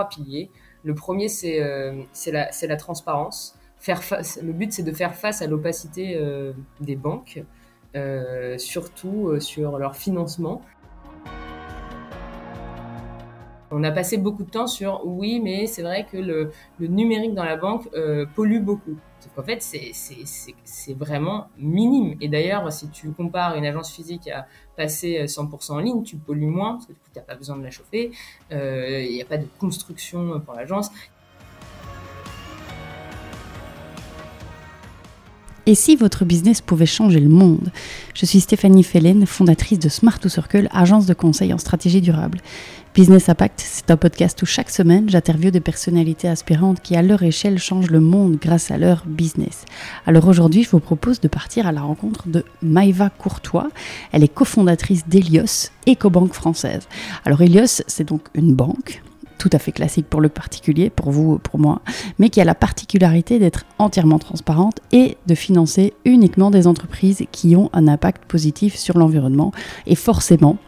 trois piliers. Le premier, c'est la, la transparence. Le but, c'est de faire face à l'opacité des banques, surtout sur leur financement. On a passé beaucoup de temps sur oui, mais c'est vrai que le, numérique dans la banque euh, pollue beaucoup. En fait, c'est vraiment minime. Et d'ailleurs, si tu compares une agence physique à passer 100% en ligne, tu pollues moins parce que du coup, tu n'as pas besoin de la chauffer. Euh, il n'y a pas de construction pour l'agence. Et si votre business pouvait changer le monde? Je suis Stéphanie Fellen, fondatrice de Smart to Circle, agence de conseil en stratégie durable. Business Impact, c'est un podcast où chaque semaine, j'interviewe des personnalités aspirantes qui, à leur échelle, changent le monde grâce à leur business. Alors aujourd'hui, je vous propose de partir à la rencontre de Maïva Courtois. Elle est cofondatrice d'Elios, éco-banque française. Alors Elios, c'est donc une banque tout à fait classique pour le particulier, pour vous, pour moi, mais qui a la particularité d'être entièrement transparente et de financer uniquement des entreprises qui ont un impact positif sur l'environnement. Et forcément,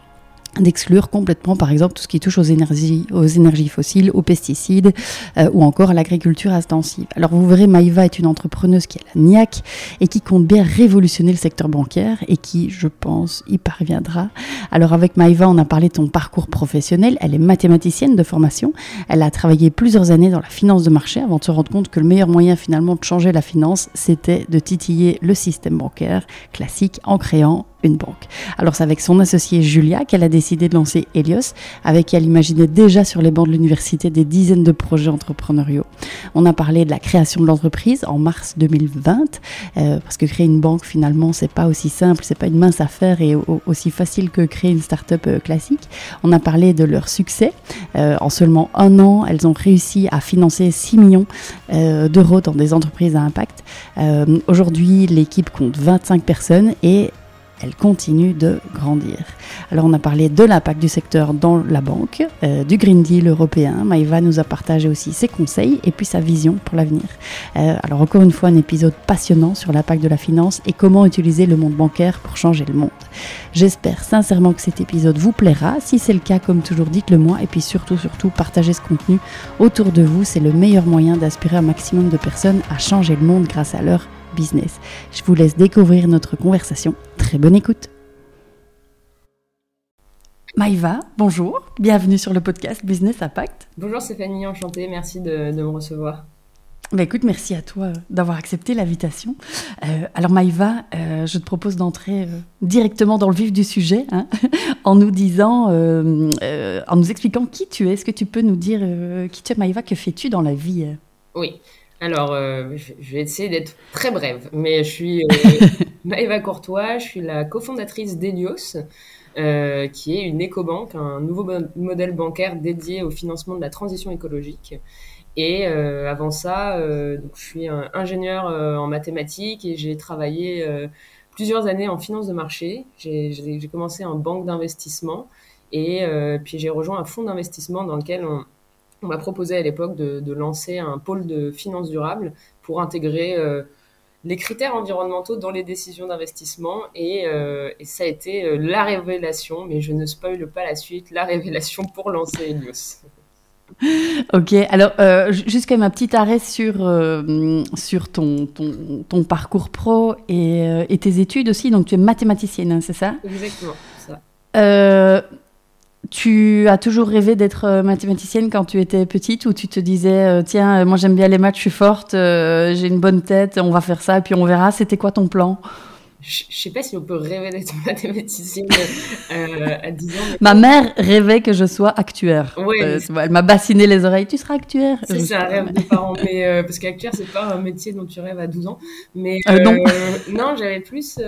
d'exclure complètement, par exemple, tout ce qui touche aux énergies, aux énergies fossiles, aux pesticides euh, ou encore à l'agriculture intensive. Alors vous verrez, Maïva est une entrepreneuse qui a la niaque et qui compte bien révolutionner le secteur bancaire et qui, je pense, y parviendra. Alors avec Maïva, on a parlé de ton parcours professionnel. Elle est mathématicienne de formation. Elle a travaillé plusieurs années dans la finance de marché avant de se rendre compte que le meilleur moyen finalement de changer la finance, c'était de titiller le système bancaire classique en créant une banque. Alors c'est avec son associée Julia qu'elle a décidé de lancer Helios, avec qui elle imaginait déjà sur les bancs de l'université des dizaines de projets entrepreneuriaux. On a parlé de la création de l'entreprise en mars 2020, euh, parce que créer une banque finalement c'est pas aussi simple, c'est pas une mince affaire et aussi facile que créer une start-up euh, classique. On a parlé de leur succès. Euh, en seulement un an, elles ont réussi à financer 6 millions d'euros dans des entreprises à impact. Aujourd'hui, l'équipe compte 25 personnes et elle continue de grandir. Alors on a parlé de l'impact du secteur dans la banque, euh, du Green Deal européen. Maïva nous a partagé aussi ses conseils et puis sa vision pour l'avenir. Euh, alors encore une fois un épisode passionnant sur l'impact de la finance et comment utiliser le monde bancaire pour changer le monde. J'espère sincèrement que cet épisode vous plaira. Si c'est le cas, comme toujours, dites-le moi et puis surtout, surtout, partagez ce contenu autour de vous. C'est le meilleur moyen d'aspirer un maximum de personnes à changer le monde grâce à leur business. Je vous laisse découvrir notre conversation. Très bonne écoute. Maïva, bonjour, bienvenue sur le podcast Business Impact. Bonjour Stéphanie, enchantée, merci de, me recevoir. Bah écoute, merci à toi d'avoir accepté l'invitation. Euh, alors Maïva, euh, je te propose d'entrer euh, directement dans le vif du sujet hein, en nous disant, en nous expliquant qui tu es. Est-ce que tu peux nous dire qui tu es Maïva, que fais-tu dans la vie? Oui, alors, euh, je vais essayer d'être très brève, mais je suis euh, Maëva Courtois, je suis la cofondatrice d'Elios, euh, qui est une éco-banque, un nouveau modèle bancaire dédié au financement de la transition écologique. Et avant ça, donc, je suis un ingénieur en mathématiques et j'ai travaillé plusieurs années en finance de marché. J'ai commencé en banque d'investissement et puis j'ai rejoint un fonds d'investissement dans lequel on, on m'a proposé à l'époque de, lancer un pôle de finances durables pour intégrer euh, les critères environnementaux dans les décisions d'investissement et, euh, ça a été euh, la révélation, mais je ne spoile pas la suite, la révélation pour lancer Helios. Ok, alors juste quand même un petit arrêt sur, sur ton, ton, parcours pro et, tes études aussi. Donc tu es mathématicienne, hein, c'est ça? Exactement, ça. Tu as toujours rêvé d'être euh, mathématicienne quand tu étais petite ou tu te disais euh, tiens euh, moi j'aime bien les maths je suis forte j'ai une bonne tête on va faire ça et puis on verra c'était quoi ton plan? Je, sais pas si on peut rêver d'être mathématicienne à 10 ans. Ma mère rêvait que je sois actuaire. elle m'a bassiné les oreilles. Tu seras actuaire? C'est un rêve de parents, mais, parce qu'actuaire c'est pas un métier dont tu rêves à 12 ans. Mais non, non j'avais plus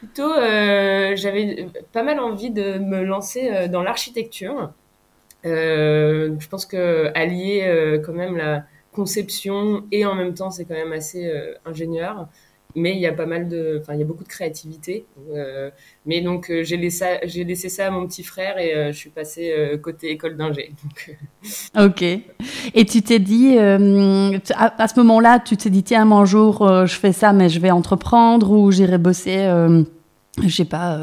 Plutôt, euh, j'avais pas mal envie de me lancer euh, dans l'architecture. Euh, je pense que allier quand même la conception et en même temps c'est quand même assez ingénieur mais il y a pas mal de enfin il y a beaucoup de créativité. Mais donc j'ai laissé j'ai laissé ça à mon petit frère et je suis passée côté école d'ingé. Ok. Et tu t'es dit à, ce moment-là tu t'es dit tiens un jour je fais ça mais je vais entreprendre ou j'irai bosser je sais pas,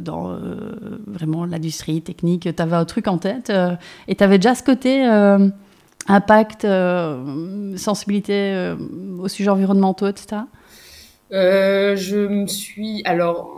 dans vraiment l'industrie technique, tu avais un truc en tête et tu avais déjà ce côté impact, sensibilité au sujet environnementaux, etc. je me suis. Alors,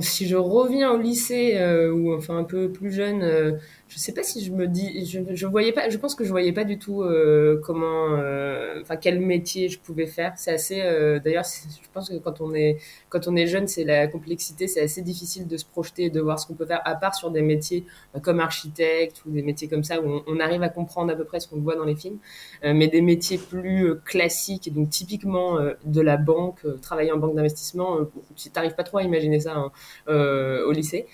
si je reviens au lycée, ou enfin un peu plus jeune, je sais pas si je me dis, je, voyais pas, je pense que je voyais pas du tout euh, comment, euh, enfin quel métier je pouvais faire. C'est assez, euh, d'ailleurs, je pense que quand on est, quand on est jeune, c'est la complexité, c'est assez difficile de se projeter, de voir ce qu'on peut faire, à part sur des métiers comme architecte ou des métiers comme ça où on, on, arrive à comprendre à peu près ce qu'on voit dans les films. mais des métiers plus classiques, donc typiquement de la banque, travailler en banque d'investissement, tu n'arrives pas trop à imaginer ça hein, au lycée.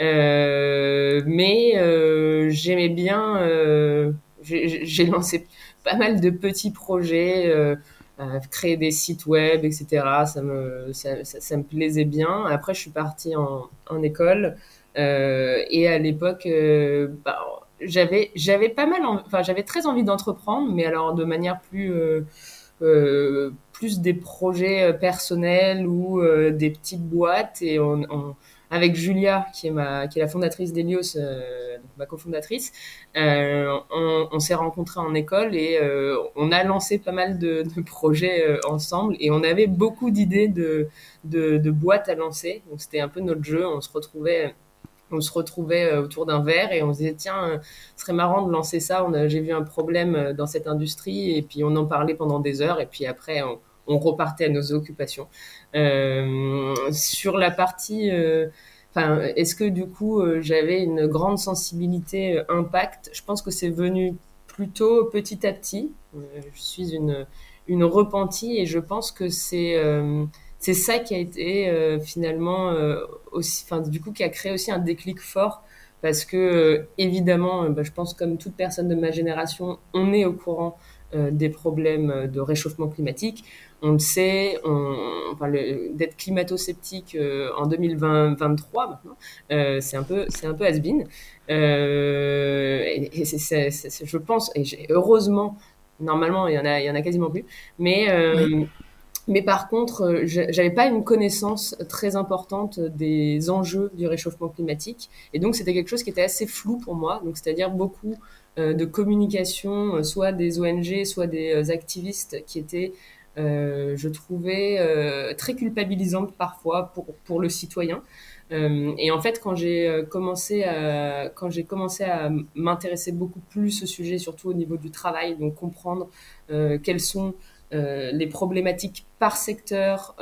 Euh, mais euh, j'aimais bien, euh, j'ai lancé pas mal de petits projets, créer des sites web, etc. Ça me, ça, ça, me plaisait bien. Après, je suis partie en, en école et à l'époque, bah, j'avais j'avais pas mal, enfin j'avais très envie d'entreprendre, mais alors de manière plus plus des projets personnels ou des petites boîtes et on, on avec Julia, qui est, la fondatrice d'Elios, euh, ma cofondatrice, euh, on, s'est rencontrés en école et euh, on a lancé pas mal de, projets ensemble et on avait beaucoup d'idées de, boîtes à lancer. Donc c'était un peu notre jeu. On se retrouvait, on se retrouvait autour d'un verre et on se disait tiens, ce serait marrant de lancer ça. J'ai vu un problème dans cette industrie et puis on en parlait pendant des heures et puis après on repartait à nos occupations. Euh, sur la partie, euh, enfin, est-ce que du coup euh, j'avais une grande sensibilité impact? Je pense que c'est venu plutôt petit à petit. je suis une une repentie et je pense que c'est c'est ça qui a été finalement aussi, enfin du coup qui a créé aussi un déclic fort parce que évidemment, bah, je pense comme toute personne de ma génération, on est au courant des problèmes de réchauffement climatique on le sait, enfin, d'être climato-sceptique euh, en 2023 maintenant, euh, c'est un peu, c'est un peu has-been. Euh, et, je pense, et heureusement, normalement, il y en a, il y en a quasiment plus, mais Mais par contre, j'avais pas une connaissance très importante des enjeux du réchauffement climatique, et donc c'était quelque chose qui était assez flou pour moi. Donc c'est-à-dire beaucoup de communication, soit des ONG, soit des activistes qui étaient je trouvais euh, très culpabilisante parfois pour, pour le citoyen. Euh, et en fait, quand j'ai commencé à, quand j'ai commencé à m'intéresser beaucoup plus au sujet, surtout au niveau du travail, donc comprendre quelles sont les problématiques par secteur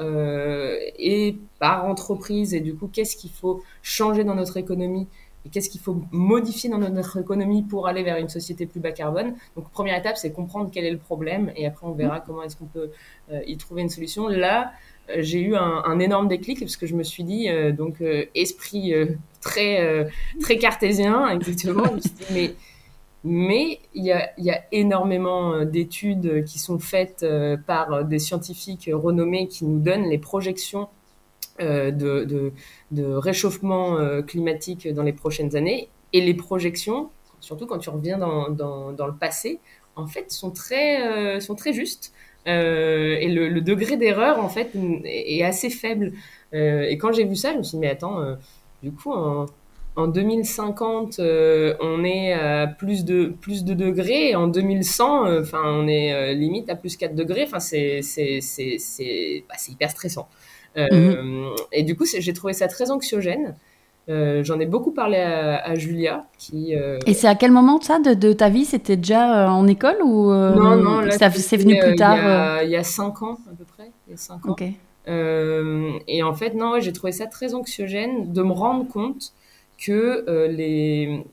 et par entreprise, et du coup, qu'est-ce qu'il faut changer dans notre économie et qu'est-ce qu'il faut modifier dans notre économie pour aller vers une société plus bas carbone? Donc, première étape, c'est comprendre quel est le problème et après, on verra comment est-ce qu'on peut euh, y trouver une solution. Là, euh, j'ai eu un, un, énorme déclic parce que je me suis dit, euh, donc, esprit très, très cartésien, exactement. je me suis dit, mais mais il y a, y a, énormément d'études qui sont faites par des scientifiques renommés qui nous donnent les projections de, de, réchauffement euh, climatique dans les prochaines années. Et les projections, surtout quand tu reviens dans, le passé, en fait, sont très, euh, sont très justes. et le, degré d'erreur, en fait, est assez faible. et quand j'ai vu ça, je me suis dit, mais attends, du coup, en, en 2050, on est à plus de, plus de degrés. En 2100, enfin, on est limite à plus 4 degrés. Bah, c'est hyper stressant. Euh, et du coup, j'ai trouvé ça très anxiogène. Euh, j'en ai beaucoup parlé à, Julia. Qui, euh, Et c'est à quel moment ça de, ta vie? C'était déjà en école ou Non, non, ça c'est venu plus tard. Il y, a, cinq ans à peu près. Il y a cinq ans. et en fait, non, j'ai trouvé ça très anxiogène de me rendre compte que les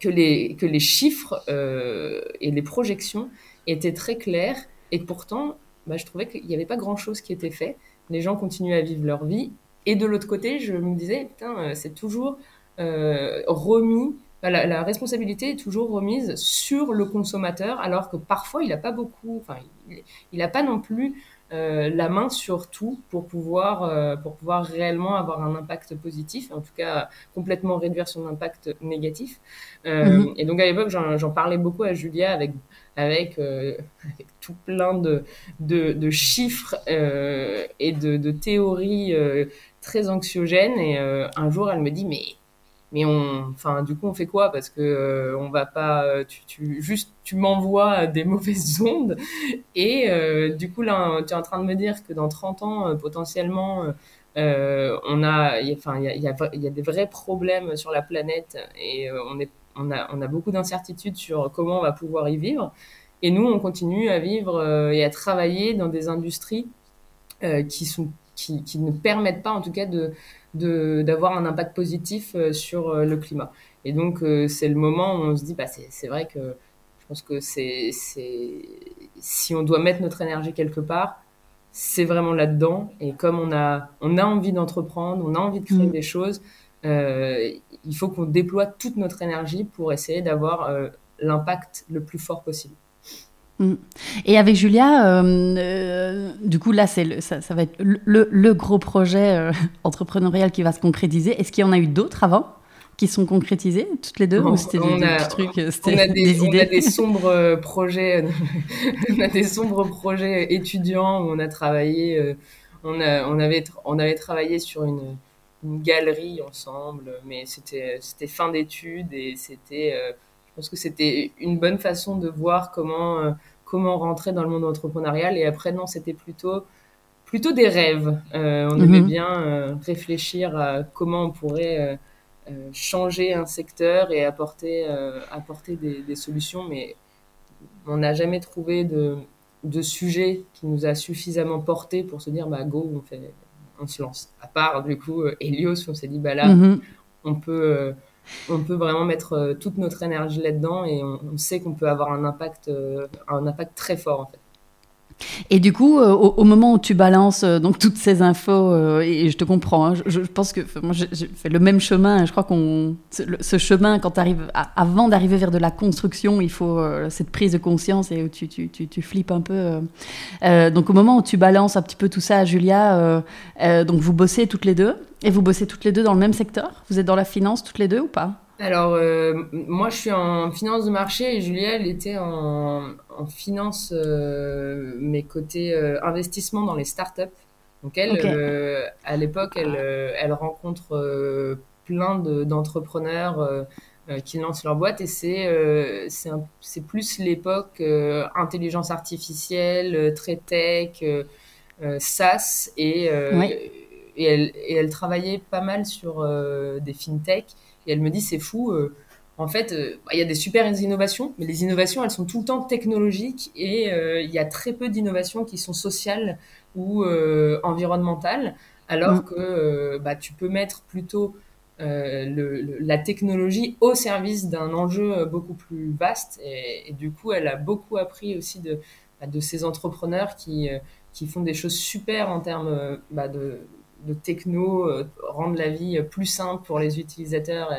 que les que les chiffres et les projections étaient très clairs et pourtant, bah, je trouvais qu'il n'y avait pas grand chose qui était fait les gens continuent à vivre leur vie. Et de l'autre côté, je me disais, putain, euh, c'est toujours euh, remis, la, responsabilité est toujours remise sur le consommateur, alors que parfois il n'a pas beaucoup, enfin, il n'a pas non plus euh, la main sur tout pour pouvoir, pour pouvoir réellement avoir un impact positif, en tout cas complètement réduire son impact négatif. Mm-hmm. Et donc à l'époque, j'en parlais beaucoup à Julia avec avec, euh, avec tout plein de, de, chiffres euh, et de, de théories euh, très anxiogène. Et un jour, elle me dit, mais mais on enfin du coup on fait quoi? Parce que on va pas tu, tu juste tu m'envoies des mauvaises ondes et du coup là tu es en train de me dire que dans 30 ans potentiellement on a enfin il y a, y, y a, des vrais problèmes sur la planète et on est on a on a beaucoup d'incertitudes sur comment on va pouvoir y vivre et nous on continue à vivre et à travailler dans des industries qui sont qui, qui ne permettent pas en tout cas de d'avoir un impact positif euh, sur euh, le climat. Et donc, euh, c'est le moment où on se dit, bah, c'est vrai que je pense que c'est si on doit mettre notre énergie quelque part, c'est vraiment là-dedans. Et comme on a, on a envie d'entreprendre, on a envie de créer mmh. des choses, il faut qu'on déploie toute notre énergie pour essayer d'avoir l'impact le plus fort possible. Mm. Et avec Julia, euh, euh, du coup, là, c'est ça, ça, va être le, le gros projet euh, entrepreneurial qui va se concrétiser. Est-ce qu'il y en a eu d'autres avant qui sont concrétisés, toutes les deux Ou c'était des, petits trucs on a des, on a des sombres projets, on a des sombres projets étudiants où on a travaillé, on, a, on, avait, on avait travaillé sur une, une galerie ensemble, mais c'était fin d'études et c'était je pense que c'était une bonne façon de voir comment, euh, comment rentrer dans le monde entrepreneurial. Et après, non, c'était plutôt, plutôt des rêves. Euh, on aimait mhm. bien euh, réfléchir à comment on pourrait changer un secteur et apporter, apporter des, des, solutions, mais on n'a jamais trouvé de, de sujet qui nous a suffisamment porté pour se dire, bah, go, on, fait, on se lance. À part, du coup, Helios, on s'est dit, bah là, mhm. on peut on peut vraiment mettre euh, toute notre énergie là-dedans et on, sait qu'on peut avoir un impact, euh, un impact très fort en fait. Et du coup, euh, au, moment où tu balances donc toutes ces infos, et je te comprends, hein, je, pense que moi j'ai fait le même chemin. Je crois qu'on ce, chemin, quand arrives avant d'arriver vers de la construction, il faut cette prise de conscience et tu, tu, tu, tu flippes un peu. donc au moment où tu balances un petit peu tout ça à Julia, donc vous bossez toutes les deux. Et vous bossez toutes les deux dans le même secteur? Vous êtes dans la finance toutes les deux ou pas? Alors, euh, moi, je suis en finance de marché et Julia, elle était en, en finance, euh, mais côté euh, investissement dans les startups. Donc, elle, à l'époque, elle, elle rencontre plein d'entrepreneurs qui lancent leur boîte. Et c'est c'est plus l'époque intelligence artificielle, très tech, SaaS. Et et elle, et elle travaillait pas mal sur euh, des fintech. Et elle me dit, c'est fou. Euh, en fait, euh, bah, il y a des super innovations, mais les innovations, elles sont tout le temps technologiques et il y a très peu d'innovations qui sont sociales ou environnementales, alors mm. que bah, tu peux mettre plutôt le, la technologie au service d'un enjeu beaucoup plus vaste. Et, du coup, elle a beaucoup appris aussi de, bah, de ces entrepreneurs qui, qui font des choses super en termes bah, de, de techno, euh, rendre la vie plus simple pour les utilisateurs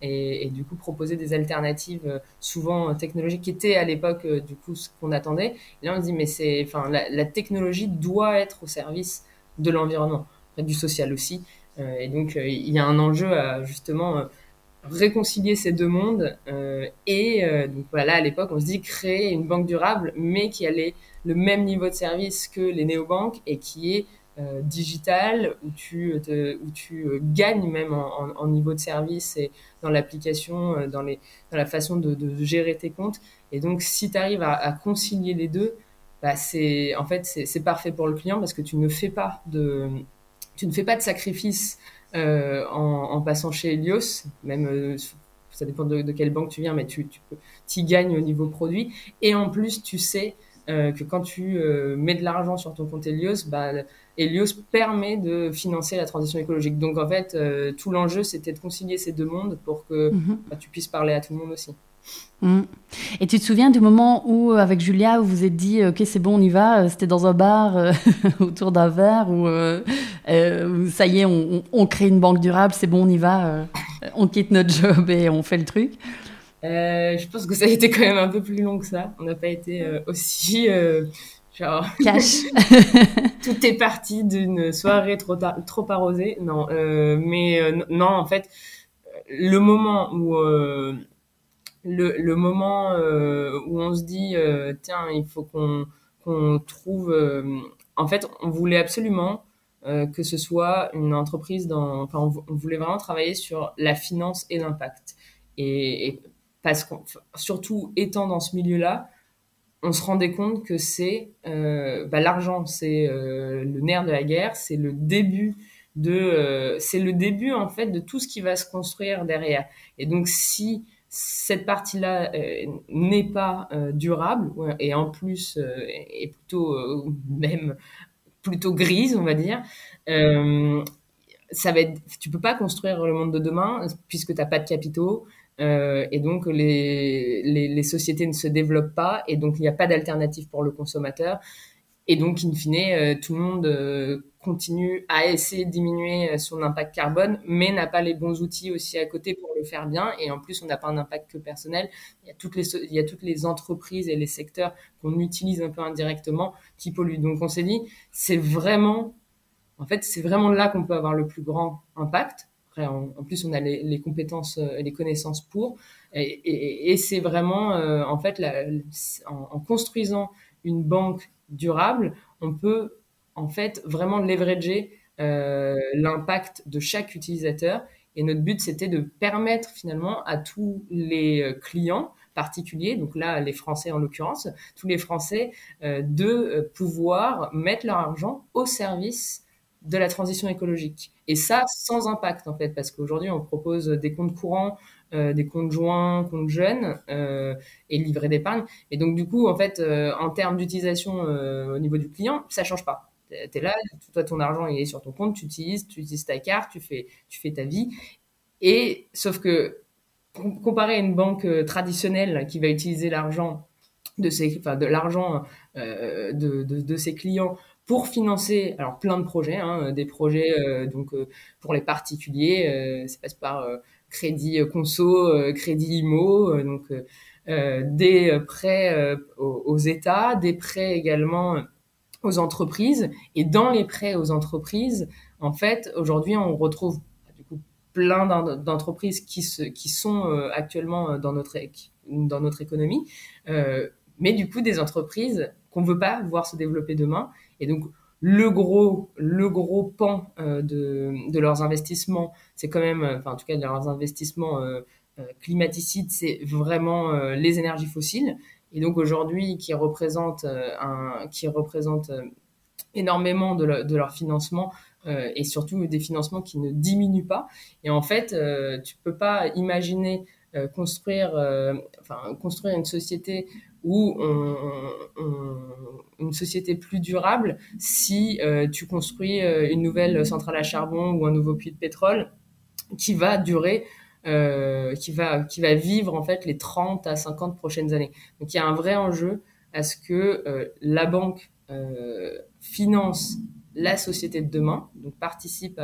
et, du coup proposer des alternatives euh, souvent technologiques qui étaient à l'époque euh, du coup ce qu'on attendait. Là on se dit mais c'est, enfin la, technologie doit être au service de l'environnement, du social aussi. et donc il y a un enjeu à justement réconcilier ces deux mondes et donc voilà à l'époque on se dit créer une banque durable mais qui allait le même niveau de service que les néobanques et qui est euh, digital où tu, où tu euh, gagnes même en, niveau de service et dans l'application, euh, dans, les, dans la façon de, gérer tes comptes. Et donc, si tu arrives à, concilier les deux, bah, c'est en fait c'est parfait pour le client parce que tu ne fais pas de tu ne fais pas de sacrifice en, passant chez Helios, même ça dépend de, quelle banque tu viens, mais tu, tu y gagnes au niveau produit. Et en plus, tu sais que quand tu mets de l'argent sur ton compte Helios, bah, Helios permet de financer la transition écologique. Donc en fait, euh, tout l'enjeu, c'était de concilier ces deux mondes pour que mhm. bah, tu puisses parler à tout le monde aussi. Mhm. Et tu te souviens du moment où, euh, avec Julia, vous vous êtes dit, ok, c'est bon, on y va euh, C'était dans un bar autour d'un verre où, ça y est, on, crée une banque durable, c'est bon, on y va, on quitte notre job et on fait le truc Je pense que ça a été quand même un peu plus long que ça. On n'a pas été aussi Genre, Cash. tout est parti d'une soirée trop, trop arrosée. Non, euh, mais euh, non, en fait, le moment où euh, le, le, moment euh, où on se dit tiens, il faut qu'on qu'on trouve. en fait, on voulait absolument que ce soit une entreprise dans. Enfin, on, voulait vraiment travailler sur la finance et l'impact. Et, parce qu'on, surtout étant dans ce milieu-là, on se rendait compte que c'est bah, l'argent, c'est le nerf de la guerre, c'est le début de, c'est le début en fait de tout ce qui va se construire derrière. Et donc si cette partie-là euh, n'est pas euh, durable et en plus euh, est plutôt même plutôt grise, on va dire. ça va être, tu peux pas construire le monde de demain puisque tu n'as pas de capitaux et donc les, les, les, sociétés ne se développent pas et donc il n'y a pas d'alternative pour le consommateur et donc, in fine, euh, tout le monde euh, continue à essayer de diminuer euh, son impact carbone, mais n'a pas les bons outils aussi à côté pour le faire bien. Et en plus, on n'a pas un impact que personnel. Il y a toutes les, il y a toutes les entreprises et les secteurs qu'on utilise un peu indirectement qui polluent. Donc, on s'est dit, c'est vraiment, en fait, c'est vraiment là qu'on peut avoir le plus grand impact. En, plus, on a les, les compétences et les connaissances pour. Et, c'est vraiment, en fait, en, construisant une banque durable, on peut en fait vraiment leverager euh, l'impact de chaque utilisateur. Et notre but, c'était de permettre finalement à tous les euh, clients particuliers, donc là les Français en l'occurrence, tous les Français, euh, de pouvoir mettre leur argent au service de la transition écologique. Et ça, sans impact, en fait, parce qu'aujourd'hui, on propose des comptes courants, euh, des comptes joints, comptes jeunes euh, et livrets d'épargne. Et donc, du coup, en fait, euh, en termes d'utilisation au niveau du client, ça change pas. Tu es là, toi, ton argent, il est sur ton compte, tu utilises, tu utilises ta carte, tu fais, tu fais ta vie. Et sauf que, comparé à une banque traditionnelle qui va utiliser l'argent de ses, enfin, de l'argent de, de, ses clients pour financer alors plein de projets, hein, des projets euh, donc euh, pour les particuliers, euh, ça passe par crédit conso, crédit IMO, donc des prêts aux, États, des prêts également aux entreprises. Et dans les prêts aux entreprises, en fait, aujourd'hui, on retrouve du coup plein d'entreprises qui, sont actuellement dans notre, dans notre économie, mais du coup des entreprises qu'on veut pas voir se développer demain et donc, le gros, le gros pan euh, de, de, leurs investissements, c'est quand même, enfin, en tout cas, de leurs investissements euh, euh climaticides, c'est vraiment euh, les énergies fossiles. Et donc, aujourd'hui, qui représentent, un, qui représentent énormément de, de, leur financement et surtout des financements qui ne diminuent pas. Et en fait, tu peux pas imaginer construire, enfin, construire une société ou une société plus durable si euh, tu construis euh, une nouvelle centrale à charbon ou un nouveau puits de pétrole qui va durer, euh, qui, va, qui va vivre en fait les 30 à 50 prochaines années. Donc il y a un vrai enjeu à ce que la banque finance la société de demain, donc participe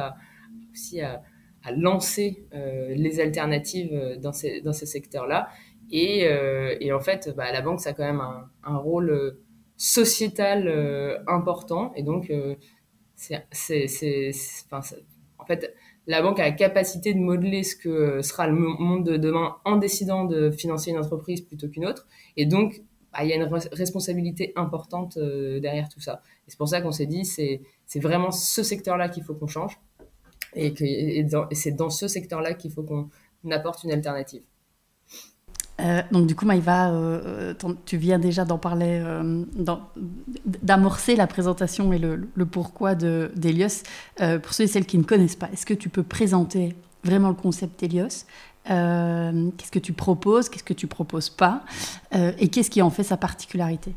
aussi à, à lancer les alternatives dans ces, dans ces secteurs-là et, euh, et en fait, bah, la banque, ça a quand même un, rôle euh, sociétal euh, important. Et donc, en fait, la banque a la capacité de modeler ce que sera le monde de demain en décidant de financer une entreprise plutôt qu'une autre. Et donc, bah, il y a une responsabilité importante derrière tout ça. Et c'est pour ça qu'on s'est dit, c'est, vraiment ce secteur-là qu'il faut qu'on change. Et c'est dans ce secteur-là qu'il faut qu'on apporte une alternative. Euh, donc du coup, Maïva, euh, tu viens déjà d'en parler, euh, d'amorcer la présentation et le, pourquoi d'Elios. pour ceux et celles qui ne connaissent pas, est-ce que tu peux présenter vraiment le concept Elios Qu'est-ce que tu proposes Qu'est-ce que tu proposes pas Et qu'est-ce qui en fait sa particularité?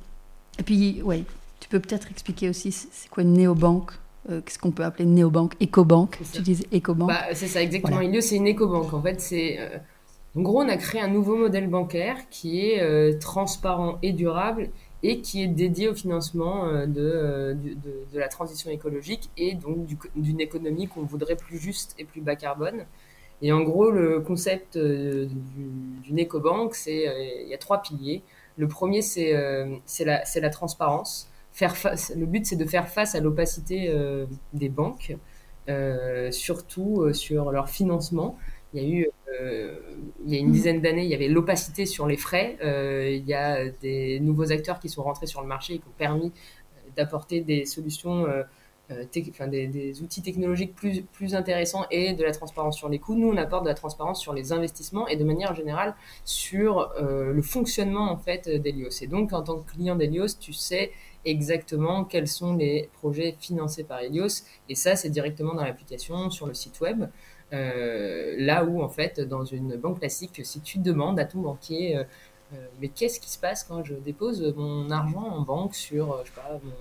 Et puis, ouais, tu peux peut-être expliquer aussi c'est quoi une néobanque Qu'est-ce qu'on peut appeler une néobanque Ecobank Tu dis Ecobank bah, C'est ça, exactement. Elios, c'est une écobanque. En fait, c'est en gros, on a créé un nouveau modèle bancaire qui est euh, transparent et durable et qui est dédié au financement euh, euh, de, la transition écologique et donc d'une économie qu'on voudrait plus juste et plus bas carbone. Et en gros, le concept d'une écobanque, c'est il y a trois piliers. Le premier, c'est la, transparence. Le but, c'est de faire face à l'opacité des banques, surtout sur leur financement. Il y a eu, euh, il y a une dizaine d'années, il y avait l'opacité sur les frais. Euh, il y a des nouveaux acteurs qui sont rentrés sur le marché et qui ont permis euh, d'apporter des solutions des, outils technologiques plus, plus intéressants et de la transparence sur les coûts. Nous, on apporte de la transparence sur les investissements et de manière générale sur le fonctionnement en fait d'Elios. Et donc, en tant que client d'Elios, tu sais exactement quels sont les projets financés par Helios. Et ça, c'est directement dans l'application, sur le site web. Euh, là où, en fait, dans une banque classique, si tu demandes à ton banquier, euh, euh, mais qu'est-ce qui se passe quand je dépose mon argent en banque sur, je sais pas, mon,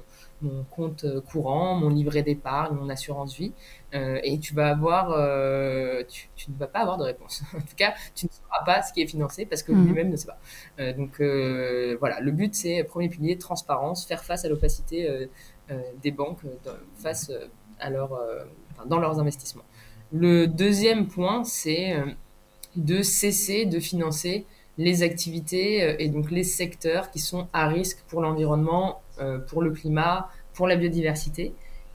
mon compte courant, mon livret d'épargne, mon assurance vie, euh, et tu vas avoir, euh, tu, ne vas pas avoir de réponse. en tout cas, tu ne sauras pas ce qui est financé parce que mhm. lui-même ne sait pas. Euh, donc voilà, le but c'est premier pilier transparence, faire face à l'opacité des banques face à leur, dans leurs investissements. Le deuxième point, c'est de cesser de financer les activités et donc les secteurs qui sont à risque pour l'environnement, pour le climat, pour la biodiversité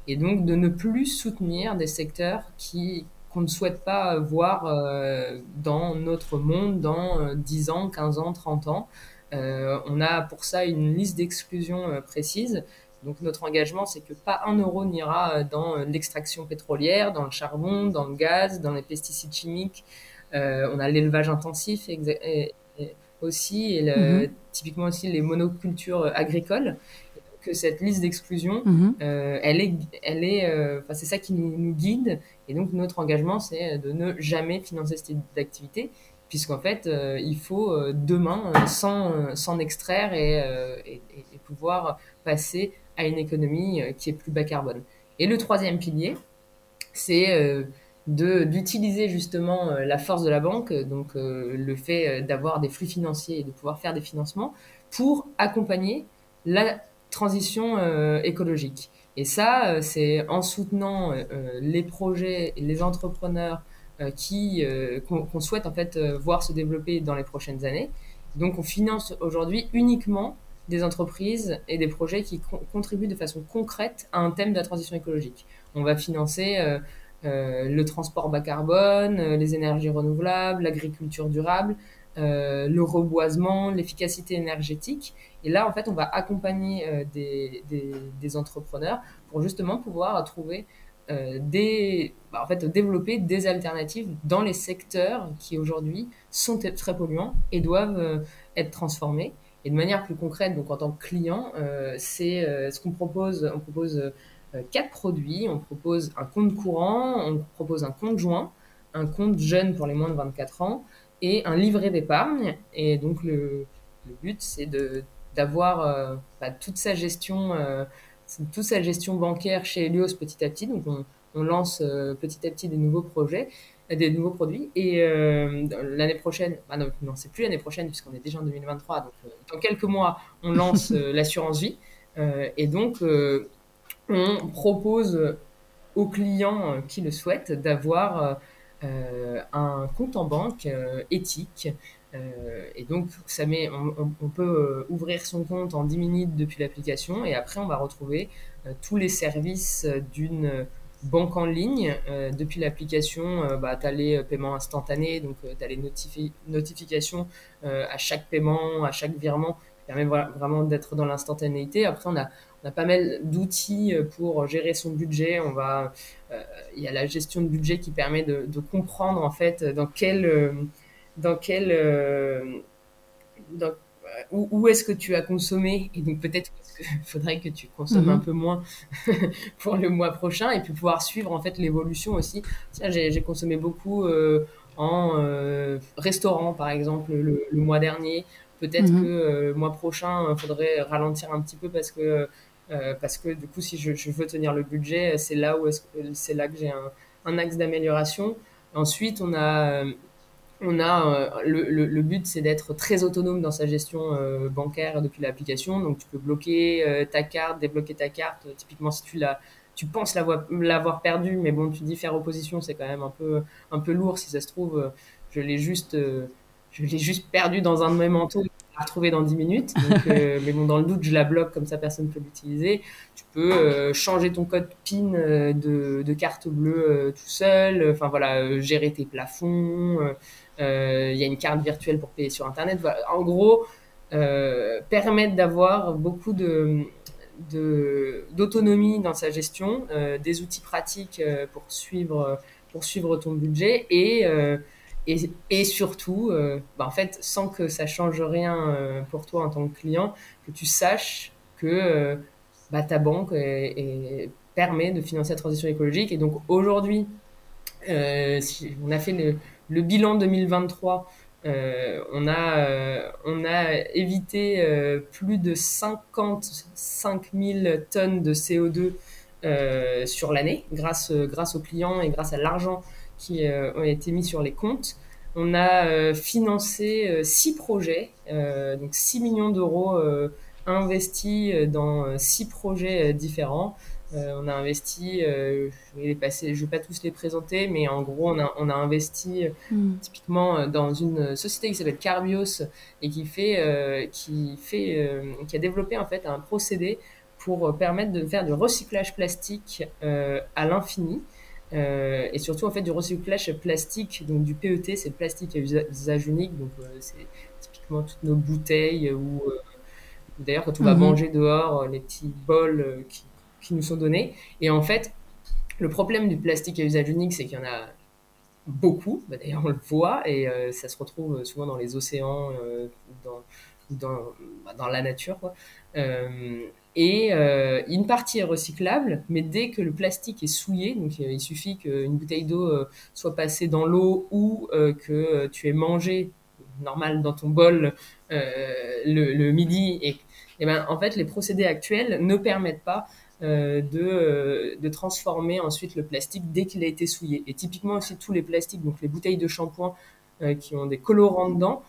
et donc de ne plus soutenir des secteurs qui qu'on ne souhaite pas voir euh, dans notre monde dans 10 euh, ans, 15 ans, 30 ans. Euh, on a pour ça une liste d'exclusion précise. Donc notre engagement, c'est que pas un euro n'ira dans l'extraction pétrolière, dans le charbon, dans le gaz, dans les pesticides chimiques. on a l'élevage intensif aussi, et mm-hmm. typiquement aussi les monocultures agricoles que cette liste d'exclusion, mhm. euh, elle est, elle est, euh, c'est ça qui nous, guide. Et donc notre engagement, c'est de ne jamais financer cette activité, puisqu'en fait, euh, il faut demain s'en extraire et, et, pouvoir passer à une économie qui est plus bas carbone. Et le troisième pilier, c'est d'utiliser justement la force de la banque, donc le fait d'avoir des flux financiers et de pouvoir faire des financements pour accompagner la transition euh, écologique. Et ça, euh, c'est en soutenant euh, les projets et les entrepreneurs qu'on souhaite en fait voir se développer dans les prochaines années. Donc, on finance aujourd'hui uniquement des entreprises et des projets qui contribuent de façon concrète à un thème de la transition écologique. On va financer le transport bas carbone, les énergies renouvelables, l'agriculture durable, euh, le reboisement, l'efficacité énergétique. Et là, en fait, on va accompagner euh, des, entrepreneurs pour justement pouvoir trouver euh, des, bah, en fait, développer des alternatives dans les secteurs qui aujourd'hui sont très polluants et doivent être transformés. Et de manière plus concrète, donc en tant que client, c'est ce qu'on propose. On propose quatre produits. On propose un compte courant, on propose un compte joint, un compte jeune pour les moins de 24 ans, et un livret d'épargne. Et donc, le, but, c'est d'avoir euh, bah, toute sa gestion, euh, toute sa gestion bancaire chez Helios petit à petit. Donc, on, lance euh, petit à petit des nouveaux projets, des nouveaux produits. Et l'année prochaine, bah non, non c'est plus l'année prochaine puisqu'on est déjà en 2023. Donc, dans quelques mois, on lance l'assurance vie. et donc, on propose aux clients qui le souhaitent d'avoir euh, un compte en banque euh, éthique. Euh, et donc, ça met, on, peut ouvrir son compte en 10 minutes depuis l'application et après, on va retrouver tous les services d'une banque en ligne. depuis l'application, bah, tu as les paiements instantanés, donc tu as les notifications à chaque paiement, à chaque virement, qui permet vraiment d'être dans l'instantanéité. Après, on a on a pas mal d'outils euh, pour gérer son budget. On va, euh, il y a la gestion de budget qui permet de, comprendre en fait dans quel, euh, dans quel, où, est-ce que tu as consommé? Et donc peut-être qu'il faudrait que tu consommes mhm. un peu moins pour le mois prochain et puis pouvoir suivre en fait l'évolution aussi. J'ai consommé beaucoup en restaurant par exemple le, mois dernier. Peut-être mhm. que le mois prochain, il faudrait ralentir un petit peu parce que euh, parce que du coup, si je, veux tenir le budget, c'est là où c'est là que j'ai un, un, axe d'amélioration. Ensuite, on a, euh, on a euh, le, le, but, c'est d'être très autonome dans sa gestion bancaire depuis l'application. Donc, tu peux bloquer ta carte, débloquer ta carte. Typiquement, si tu l'as tu penses l'avoir perdu, mais bon, tu dis faire opposition, c'est quand même un peu, un peu lourd. Si ça se trouve, je l'ai juste, je l'ai juste perdu dans un de mes manteaux retrouver dans 10 minutes. Euh, mais bon, dans le doute, je la bloque, comme ça personne ne peut l'utiliser. Tu peux euh, changer ton code PIN euh, de, carte bleue tout seul. Enfin voilà, gérer tes plafonds. Il y a une carte virtuelle pour payer sur Internet. En gros, permettre d'avoir beaucoup de d'autonomie dans sa gestion, des outils pratiques pour suivre pour suivre ton budget et et, surtout, bah en fait, sans que ça change rien pour toi en tant que client, que tu saches que bah, ta banque permet de financer la transition écologique. Et donc aujourd'hui, euh, on a fait le, bilan 2023. Euh, on, a, euh, évité euh, plus de 55 000 tonnes de CO2 euh, sur l'année grâce, grâce aux clients et grâce à l'argent qui ont été mis sur les comptes. On a financé six projets, donc 6 millions d'euros investis dans six projets différents. Euh, on a investi, euh, je vais passer, je vais pas tous les présenter, mais en gros, on a, on a investi mm. typiquement dans une société qui s'appelle Carbios et qui fait, qui fait, qui a développé en fait un procédé pour permettre de faire du recyclage plastique à l'infini. Euh, et surtout en fait du recyclage plastique, donc du PET, c'est le plastique à usage unique, donc c'est typiquement toutes nos bouteilles ou d'ailleurs quand on va mm-hmm. manger dehors, les petits bols qui qui nous sont donnés. Et en fait, le problème du plastique à usage unique, c'est qu'il y en a beaucoup. Bah, d'ailleurs, on le voit et euh, ça se retrouve souvent dans les océans, euh, dans, dans, bah, dans, la nature. Quoi. Euh, et une partie est recyclable, mais dès que le plastique est souillé, donc il suffit qu'une bouteille d'eau soit passée dans l'eau ou que tu aies mangé normal dans ton bol le, midi, et, ben, en fait, les procédés actuels ne permettent pas euh, de, euh, transformer ensuite le plastique dès qu'il a été souillé. Et typiquement aussi tous les plastiques, donc les bouteilles de shampoing euh, qui ont des colorants dedans,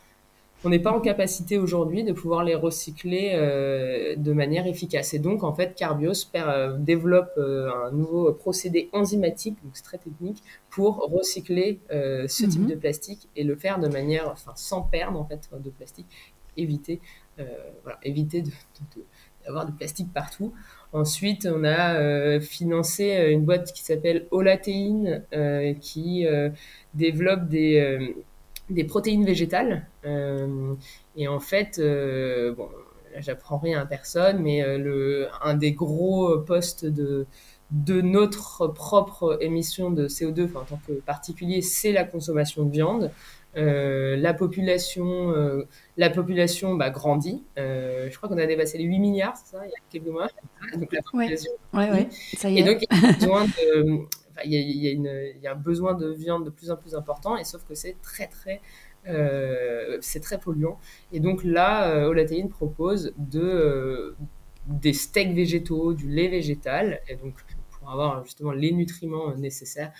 on n'est pas en capacité aujourd'hui de pouvoir les recycler de manière efficace. Et donc, en fait, Carbios développe un nouveau procédé enzymatique, donc c'est très technique, pour recycler ce type mhm. de plastique et le faire de manière, enfin, sans perdre en fait de plastique, éviter, voilà, éviter d'avoir de, de, plastique partout. Ensuite, on a euh, financé euh, une boîte qui s'appelle Olatein, euh, qui développe des, des protéines végétales. et en fait, bon, là, j'apprends rien à personne, mais le, un des gros postes de, de notre propre émission de CO2, en tant que particulier, c'est la consommation de viande. Euh, la population, euh, la population bah, grandit. Euh, je crois qu'on a dépassé les 8 milliards, c'est ça, il y a quelques mois. Donc la population ouais. Ouais, ça y est. Et donc, il y a besoin de, il y a, y y un besoin de viande de plus en plus important, et sauf que c'est très, très, c'est très polluant. Et donc là, Olatein propose de, des steaks végétaux, du lait végétal, et donc pour avoir justement les nutriments nécessaires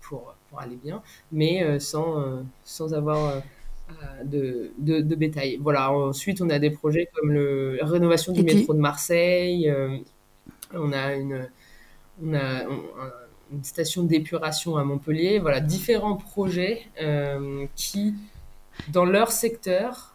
pour pour aller bien, mais euh, sans, euh, sans avoir euh, de, de, bétail. Voilà. Ensuite, on a des projets comme le, la rénovation du métro de Marseille. on a une, on a une station d'épuration à Montpellier. Voilà, différents projets qui, dans leur secteur,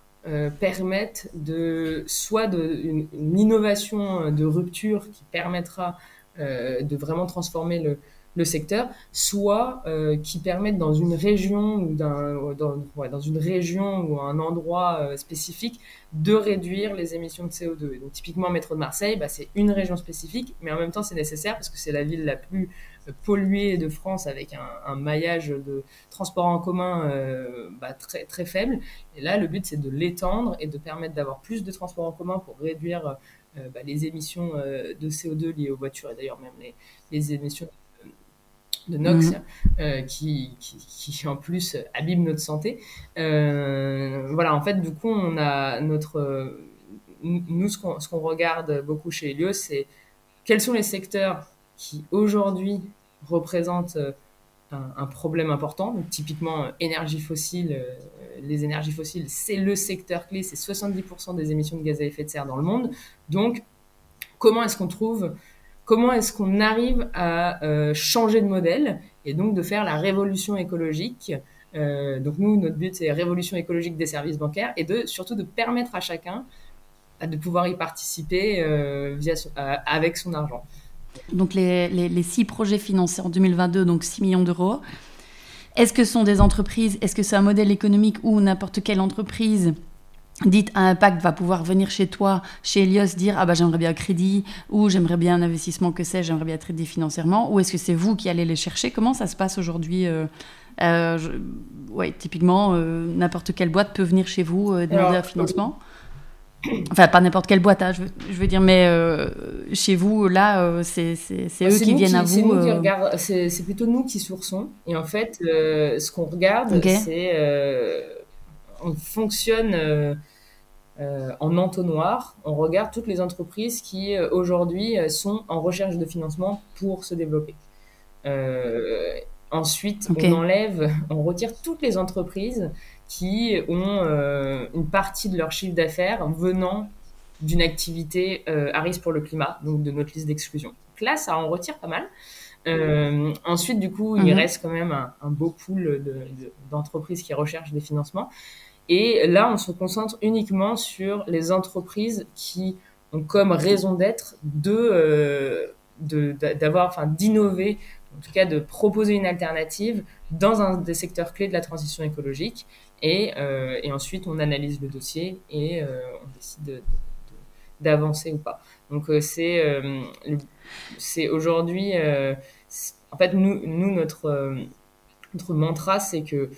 permettent de soit une, innovation de rupture qui permettra de vraiment transformer le, secteur, soit euh, qui permettent dans une région ou dans, dans, une région ou un endroit euh, spécifique de réduire les émissions de CO2. Et donc typiquement métro de Marseille, bah, c'est une région spécifique, mais en même temps c'est nécessaire parce que c'est la ville la plus euh, polluée de France avec un, un maillage de transport en commun euh, bah, très, très faible. Et là, le but c'est de l'étendre et de permettre d'avoir plus de transport en commun pour réduire euh, bah, les émissions de CO2 liées aux voitures et d'ailleurs même les, les émissions de NOx mhm. euh, qui, qui, qui, en plus abîme notre santé. Euh, voilà, en fait, du coup, on a notre. Nous, ce qu'on, ce qu'on regarde beaucoup chez Helios, c'est quels sont les secteurs qui aujourd'hui représentent euh, un, problème important. Donc, typiquement, énergie fossile, les énergies fossiles, c'est le secteur clé, c'est 70% des émissions de gaz à effet de serre dans le monde. Donc, comment est-ce qu'on trouve comment est-ce qu'on arrive à euh, changer de modèle et donc de faire la révolution écologique. Euh, donc nous, notre but, c'est révolution écologique des services bancaires et de surtout de permettre à chacun bah, de pouvoir y participer euh, via avec son argent. Donc les, les, six projets financés en 2022, donc 6 millions d'euros. Est-ce que ce sont des entreprises Est-ce que c'est un modèle économique où n'importe quelle entreprise dites à impact va pouvoir venir chez toi, chez Elios, dire ah bah j'aimerais bien un crédit ou j'aimerais bien un investissement que c'est, j'aimerais bien être aidé financièrement ou est-ce que c'est vous qui allez les chercher? Comment ça se passe aujourd'hui euh, euh, ouais, typiquement n'importe quelle boîte peut venir chez vous demander un financement? Enfin, pas n'importe quelle boîte, hein, je, veux, je, veux, dire, mais chez vous, là, c'est eux qui viennent à vous. C'est plutôt nous qui sourçons. Et en fait, ce qu'on regarde, c'est on fonctionne euh, euh, en entonnoir. On regarde toutes les entreprises qui euh, aujourd'hui sont en recherche de financement pour se développer. ensuite, on enlève, on retire toutes les entreprises qui ont une partie de leur chiffre d'affaires venant d'une activité à risque pour le climat, donc de notre liste d'exclusion. Donc là, ça en retire pas mal. ensuite, du coup, il mhm. reste quand même un, beau pool d'entreprises qui recherchent des financements. Et là, on se concentre uniquement sur les entreprises qui ont comme raison d'être de euh, d'avoir, enfin, d'innover, en tout cas de proposer une alternative dans un des secteurs clés de la transition écologique. Et, euh, ensuite, on analyse le dossier et euh, on décide d'avancer ou pas. Donc, c'est c'est aujourd'hui, en fait, nous, notre, mantra, c'est que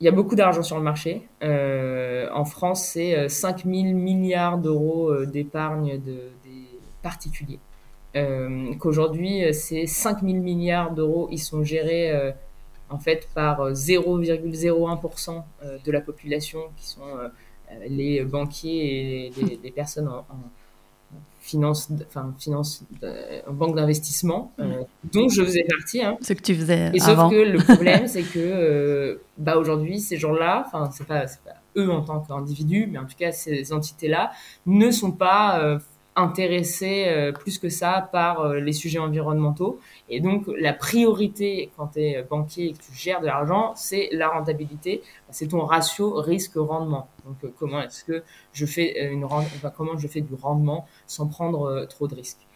il y a beaucoup d'argent sur le marché. Euh, en France, c'est 5 euh, 000 milliards d'euros euh, d'épargne de, des particuliers. Qu'aujourd'hui, ces 5 000 milliards d'euros, ils sont gérés en fait par 0,01% de la population, qui sont les banquiers et les, personnes en finance, enfin finance, euh, en banque d'investissement, euh, dont je faisais partie. Hein. Ce que tu faisais. Et sauf que le problème, c'est que euh, bah aujourd'hui, ces gens-là, enfin c'est pas, pas eux en tant qu'individus, mais en tout cas ces entités-là ne sont pas intéressé euh, plus que ça par euh, les sujets environnementaux. Et donc, la priorité quand tu es banquier et que tu gères de l'argent, c'est la rentabilité. C'est ton ratio risque-rendement. Donc, euh, comment est-ce que je fais une enfin, comment je fais du rendement sans prendre trop de risques?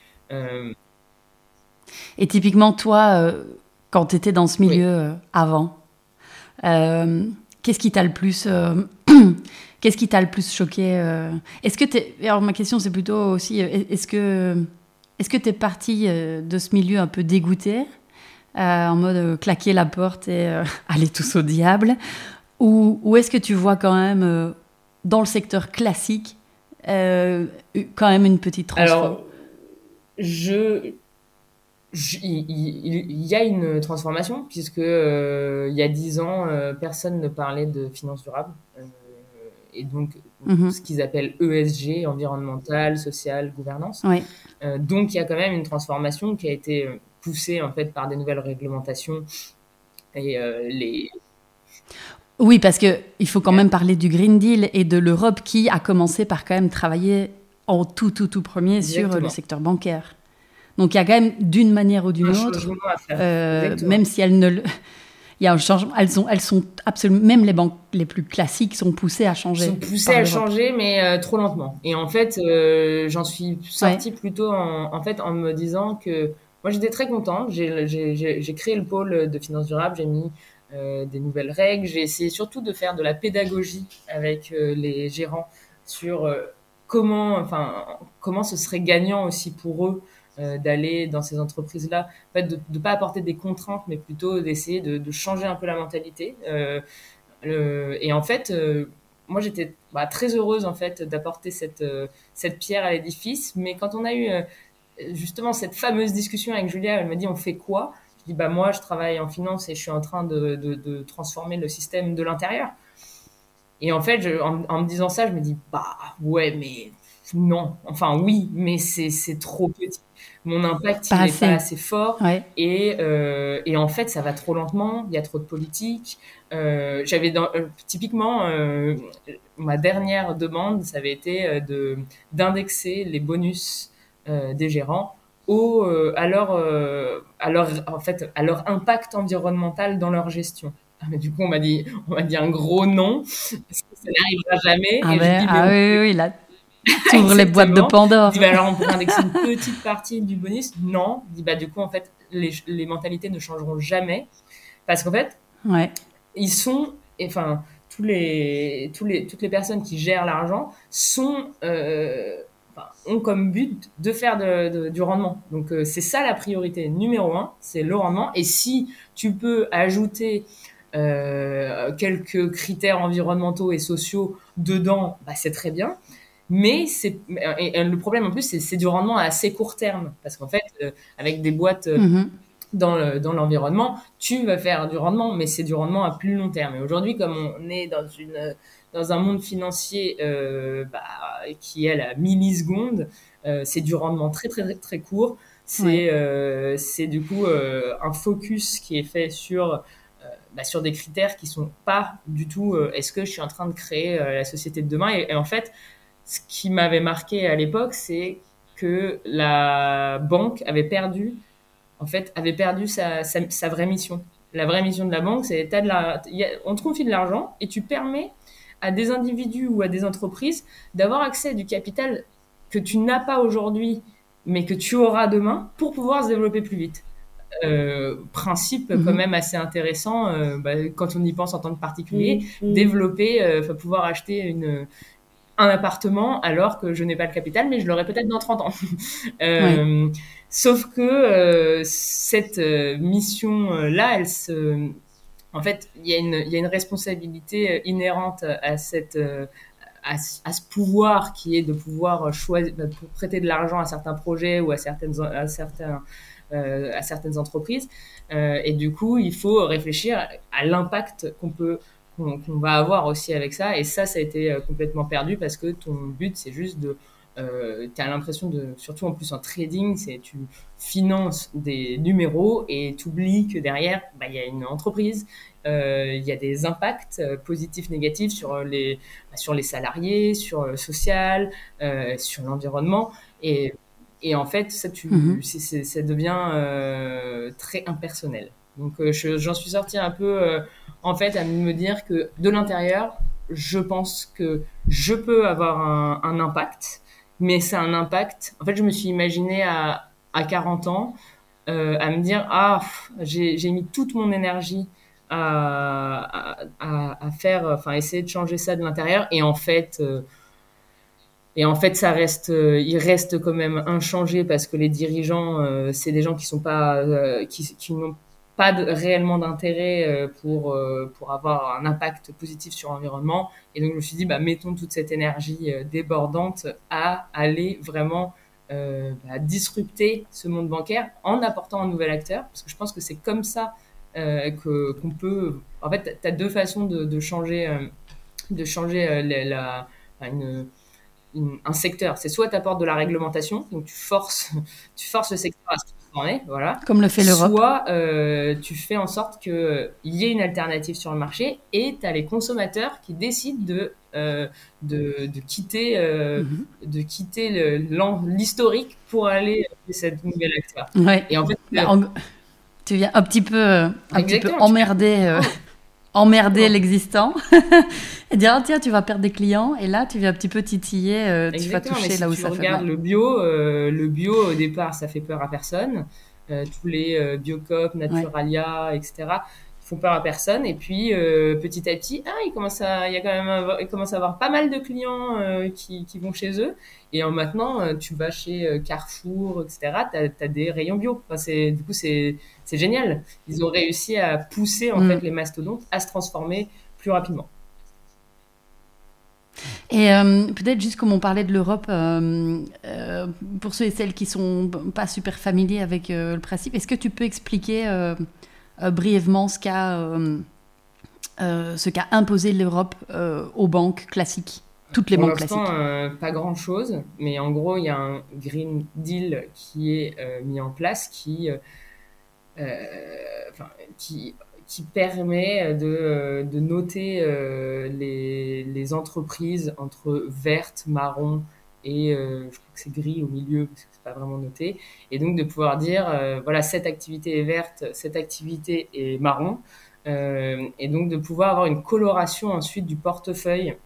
Et typiquement, toi, quand tu étais dans ce milieu avant, qu'est-ce qui t'a le plus Qu'est-ce qui t'a le plus choqué euh Est-ce que. Alors ma question c'est plutôt aussi, euh, est-ce que est-ce que t'es parti euh, de ce milieu un peu dégoûté, en mode claquer la porte et aller tous au diable, ou, est-ce que tu vois quand même dans le secteur classique quand même une petite transformation Alors, il, y a une transformation puisque il y a dix ans, personne ne parlait de finances durables et donc mhm. ce qu'ils appellent ESG, environnemental, social, gouvernance. Euh, donc il y a quand même une transformation qui a été euh, poussée en fait par des nouvelles réglementations et euh, les. Oui, parce que il faut quand même parler du Green Deal et de l'Europe qui a commencé par quand même travailler en tout tout tout premier sur le secteur bancaire. Donc il y a quand même d'une manière ou d'une autre, même si elle ne le il y a un changement. Elles, sont, elles sont absolument, même les banques les plus classiques sont poussées à changer. Sont poussées à changer, mais euh, trop lentement. Et en fait, euh, j'en suis sortie plutôt en, en, fait en me disant que moi j'étais très contente. J'ai créé le pôle de finances durables, j'ai mis euh, des nouvelles règles, j'ai essayé surtout de faire de la pédagogie avec les gérants sur comment, enfin, comment ce serait gagnant aussi pour eux euh, d'aller dans ces entreprises-là, de ne pas apporter des contraintes, mais plutôt d'essayer de, changer un peu la mentalité. Euh, et en fait, euh, moi, j'étais bah, très heureuse en fait d'apporter cette, pierre à l'édifice. Mais quand on a eu justement cette fameuse discussion avec Julia, elle m'a dit on fait quoi? Je dis bah moi, je travaille en finance et je suis en train de, transformer le système de l'intérieur. Et en fait, en, en, me disant ça, je me dis bah ouais, mais non. Enfin oui, mais c'est trop petit mon impact n'est pas assez fort. Et, euh, et en fait ça va trop lentement. Il y a trop de politique. Euh, j'avais euh, typiquement ma dernière demande ça avait été de d'indexer les bonus des gérants au à leur à leur en fait à leur impact environnemental dans leur gestion. Ah, mais du coup, on m'a dit, on m'a dit un gros non, parce que ça n'arrivera jamais. Ah, et ah oui, oui, là, T'ouvres les boîtes de Pandore. Dit, bah, alors on pourrait indexer une petite partie du bonus. Non. Dit, bah, du coup, en fait, les, les mentalités ne changeront jamais. Parce qu'en fait, ouais. ils sont, enfin, tous les, tous les, toutes les personnes qui gèrent l'argent sont ont comme but de faire de, du rendement. Donc c'est ça la priorité numéro un, c'est le rendement. Et si tu peux ajouter euh, quelques critères environnementaux et sociaux dedans, bah, c'est très bien. Mais c'est le problème en plus, c'est du rendement à assez court terme parce qu'en fait, euh, avec des boîtes euh, mhm. dans dans l'environnement, tu vas faire du rendement, mais c'est du rendement à plus long terme. Et aujourd'hui, comme on est dans une dans un monde financier bah, qui est à la milliseconde, c'est du rendement très très très, très court. C'est c'est du coup un focus qui est fait sur bah, sur des critères qui sont pas du tout euh, est-ce que je suis en train de créer euh, la société de demain? Et, en fait ce qui m'avait marqué à l'époque c'est que la banque avait perdu en fait avait perdu sa, sa, vraie mission. La vraie mission de la banque c'est de la on te confie de l'argent et tu permets à des individus ou à des entreprises d'avoir accès à du capital que tu n'as pas aujourd'hui mais que tu auras demain pour pouvoir se développer plus vite. Euh, principe quand mhm. même assez intéressant euh, bah, quand on y pense en tant que particulier, développer, euh, pouvoir acheter une, un appartement alors que je n'ai pas le capital, mais je l'aurai peut-être dans 30 ans. Sauf que cette mission-là, elle se... En fait, il y, a une, y a une responsabilité inhérente à cette... À, à, ce pouvoir qui est de pouvoir choisir, prêter de l'argent à certains projets ou à certaines, à certains, euh, à certaines entreprises. Euh, et du coup, il faut réfléchir à l'impact qu'on peut qu'on va avoir aussi avec ça. Et ça, ça a été euh, complètement perdu parce que ton but, c'est juste de... Euh, tu as l'impression de, surtout en plus en trading, c'est tu finances des numéros et tu oublies que derrière, bah, il y a une entreprise, il y a des impacts positifs, négatifs sur les, bah, sur les salariés, sur le social, sur l'environnement. Et et en fait, ça, tu, mhm. ça devient euh, très impersonnel. Donc, euh, j'en suis sortie un peu, euh, en fait, à me dire que de l'intérieur, je pense que je peux avoir un, impact, mais c'est un impact. En fait, je me suis imaginée à, à 40 ans euh, à me dire Ah, j'ai mis toute mon énergie à, à, faire, enfin, essayer de changer ça de l'intérieur. Et en fait, et en fait, ça reste, il reste quand même inchangé parce que les dirigeants, c'est des gens qui sont pas, qui, qui n'ont pas réellement d'intérêt pour pour avoir un impact positif sur l'environnement. Et donc, je me suis dit, bah, mettons toute cette énergie débordante à aller vraiment bah, disrupter ce monde bancaire en apportant un nouvel acteur, parce que je pense que c'est comme ça que qu'on peut. En fait, tu as deux façons de, de changer, de changer la, un secteur. C'est soit tu apportes de la réglementation, donc tu forces, tu forces le secteur à se voilà. Comme le fait l'Europe. Soit euh, tu fais en sorte qu'il y ait une alternative sur le marché et tu as les consommateurs qui décident de, euh, de, de, quitter, euh, mhm. de quitter l'historique pour aller chez cette nouvelle acteur. Ouais. Et en fait, bah, tu viens un petit peu, un petit peu emmerder. Oh emmerder l'existant. Et dire ah, tiens tu vas perdre des clients. Et là tu vas un petit peu titiller euh, tu vas toucher là où ça fait mal. le bio euh, le bio au départ ça fait peur à personne. Euh, tous les Biocop Naturalia etc font peur à personne et puis petit à petit ah il commence à il y a quand même il commence à avoir pas mal de clients qui, qui, vont chez eux et maintenant tu vas chez Carrefour etc tu as, des rayons bio enfin, c'est du coup c'est c'est génial. Ils ont réussi à pousser en mm. fait les mastodontes à se transformer plus rapidement. Et euh, peut-être juste comme on parlait de l'Europe, euh, euh, pour ceux et celles qui sont pas super familiers avec le principe, est-ce que tu peux expliquer brièvement ce qu'a ce qu'a imposé l'Europe aux banques classiques, toutes les banques classiques. Pas grand-chose, mais en gros, il y a un Green Deal qui est mis en place qui euh, qui, qui permet de, de noter euh, les, les, entreprises entre verte, marron et euh, je crois que c'est gris au milieu parce que c'est pas vraiment noté et donc de pouvoir dire voilà cette activité est verte cette activité est marron et donc de pouvoir avoir une coloration ensuite du portefeuille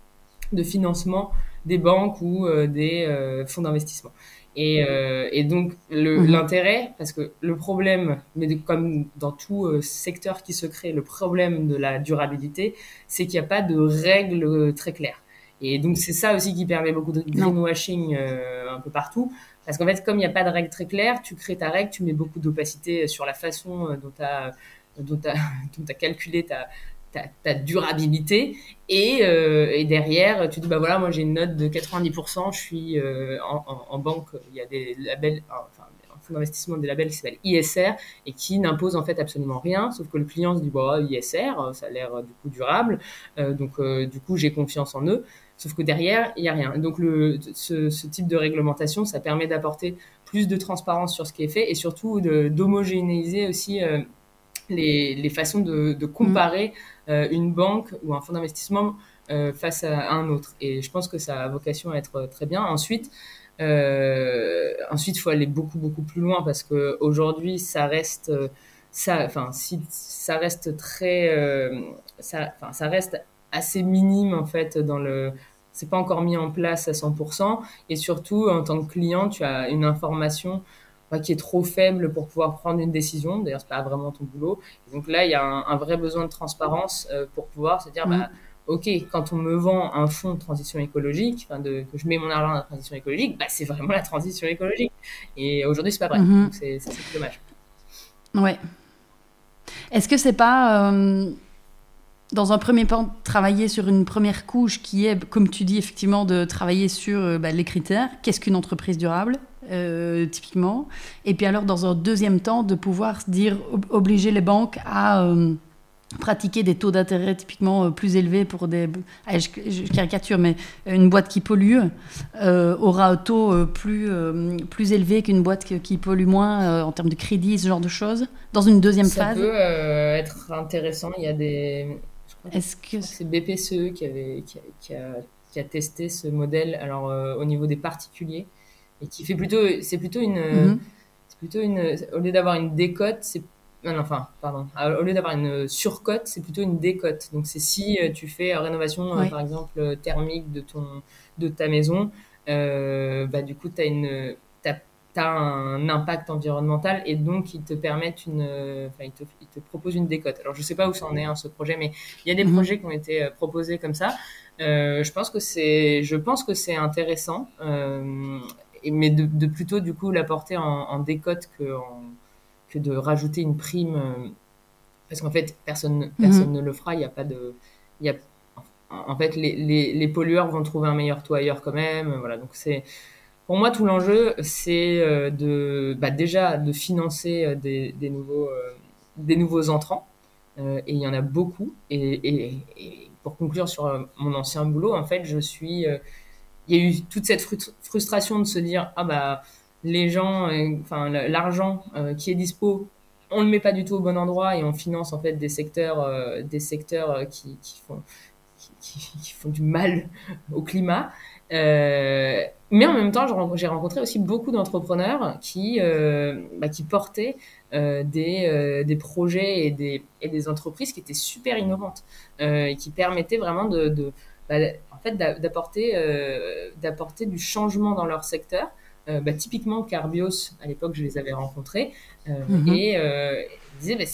de financement des banques ou des fonds d'investissement Et, euh, et donc mhm. l'intérêt, parce que le problème, mais comme dans tout euh, secteur qui se crée, le problème de la durabilité, c'est qu'il n'y a pas de règles très claires. Et donc c'est ça aussi qui permet beaucoup de greenwashing euh, un peu partout. Parce qu'en fait, comme il n'y a pas de règles très claires, tu crées ta règle, tu mets beaucoup d'opacité sur la façon dont tu as, as, calculé ta, durabilité. Et, euh, derrière, tu dis, bah voilà, moi j'ai une note de 90%, je suis euh, en, banque, il y a des labels, enfin, un fonds d'investissement des labels qui s'appelle ISR et qui n'impose en fait absolument rien, sauf que le client se dit, bah ISR, ça a l'air du coup durable, euh, donc du coup j'ai confiance en eux. Sauf que derrière, il n'y a rien. Donc, le, ce, type de réglementation, ça permet d'apporter plus de transparence sur ce qui est fait et surtout d'homogénéiser aussi les, les, façons de, comparer euh, une banque ou un fonds d'investissement euh, face à, un autre. Et je pense que ça a vocation à être très bien. Ensuite, euh, ensuite, faut aller beaucoup beaucoup plus loin parce que aujourd'hui, ça reste, ça, enfin, si ça reste très, ça, ça reste assez minime en fait dans le c'est pas encore mis en place à 100%. Et surtout, en tant que client, tu as une information qui est trop faible pour pouvoir prendre une décision. D'ailleurs, c'est pas vraiment ton boulot. donc là, il y a un, vrai besoin de transparence euh, pour pouvoir se dire, bah, mm. ok, quand on me vend un fonds de transition écologique, de, que je mets mon argent dans la transition écologique, bah, c'est vraiment la transition écologique. Et aujourd'hui, c'est pas vrai. Mm-hmm. Donc c'est dommage. Ouais. Est-ce que c'est pas euh, dans un premier temps, travailler sur une première couche qui est, comme tu dis, effectivement, de travailler sur euh, bah, les critères. Qu'est-ce qu'une entreprise durable, euh, typiquement? Et puis alors, dans un deuxième temps, de pouvoir dire, obliger les banques à euh, pratiquer des taux d'intérêt typiquement plus élevés pour des... je, caricature, mais une boîte qui pollue aura un taux plus, plus élevé qu'une boîte qui pollue moins en termes de crédit, ce genre de choses, dans une deuxième phase. Ça peut être intéressant. Il y a des est-ce que c'est BPCE qui avait qui a, qui a, testé ce modèle alors euh, au niveau des particuliers et qui fait plutôt c'est plutôt une mhm. c'est plutôt une au lieu d'avoir une décote c'est enfin, pardon. Au lieu d'avoir une surcote, c'est plutôt une décote. Donc, c'est si euh, tu fais rénovation, euh, par exemple, thermique de, ton, de ta maison, bah, du coup, tu as une, un impact environnemental et donc ils te permettent une, enfin, ils te, ils te proposent une décote. Alors je sais pas où ça en est hein, ce projet, mais il y a des mhm. projets qui ont été euh, proposés comme ça. Euh, je pense que c'est, je pense que c'est intéressant, euh, mais de, de, plutôt du coup l'apporter en, en, décote que, en, que de rajouter une prime, euh, parce qu'en fait personne, mhm. personne ne le fera. Il n'y a pas de, il y a, en fait les, les, les pollueurs vont trouver un meilleur toit ailleurs quand même. Voilà, donc c'est pour moi, tout l'enjeu, c'est euh, de bah, déjà de financer euh, des, des nouveaux, euh, des nouveaux entrants. et il y en a beaucoup. Et, et, pour conclure sur mon ancien boulot, en fait, je suis. il y a eu toute cette frustration de se dire ah bah les gens, enfin l'argent qui est dispo, on le met pas du tout au bon endroit et on finance en fait des secteurs, des secteurs qui, qui font qui, qui, font du mal au climat. Euh, mais en même temps, j'ai rencontré aussi beaucoup d'entrepreneurs qui, euh, bah, qui portaient euh, des, euh, des projets et des, et des entreprises qui étaient super innovantes euh, et qui permettaient vraiment de, de bah, en fait, d'apporter d'apporter du changement dans leur secteur. Bah, typiquement, Carbios, à l'époque, je les avais rencontrés mm-hmm. et ils disaient, bah,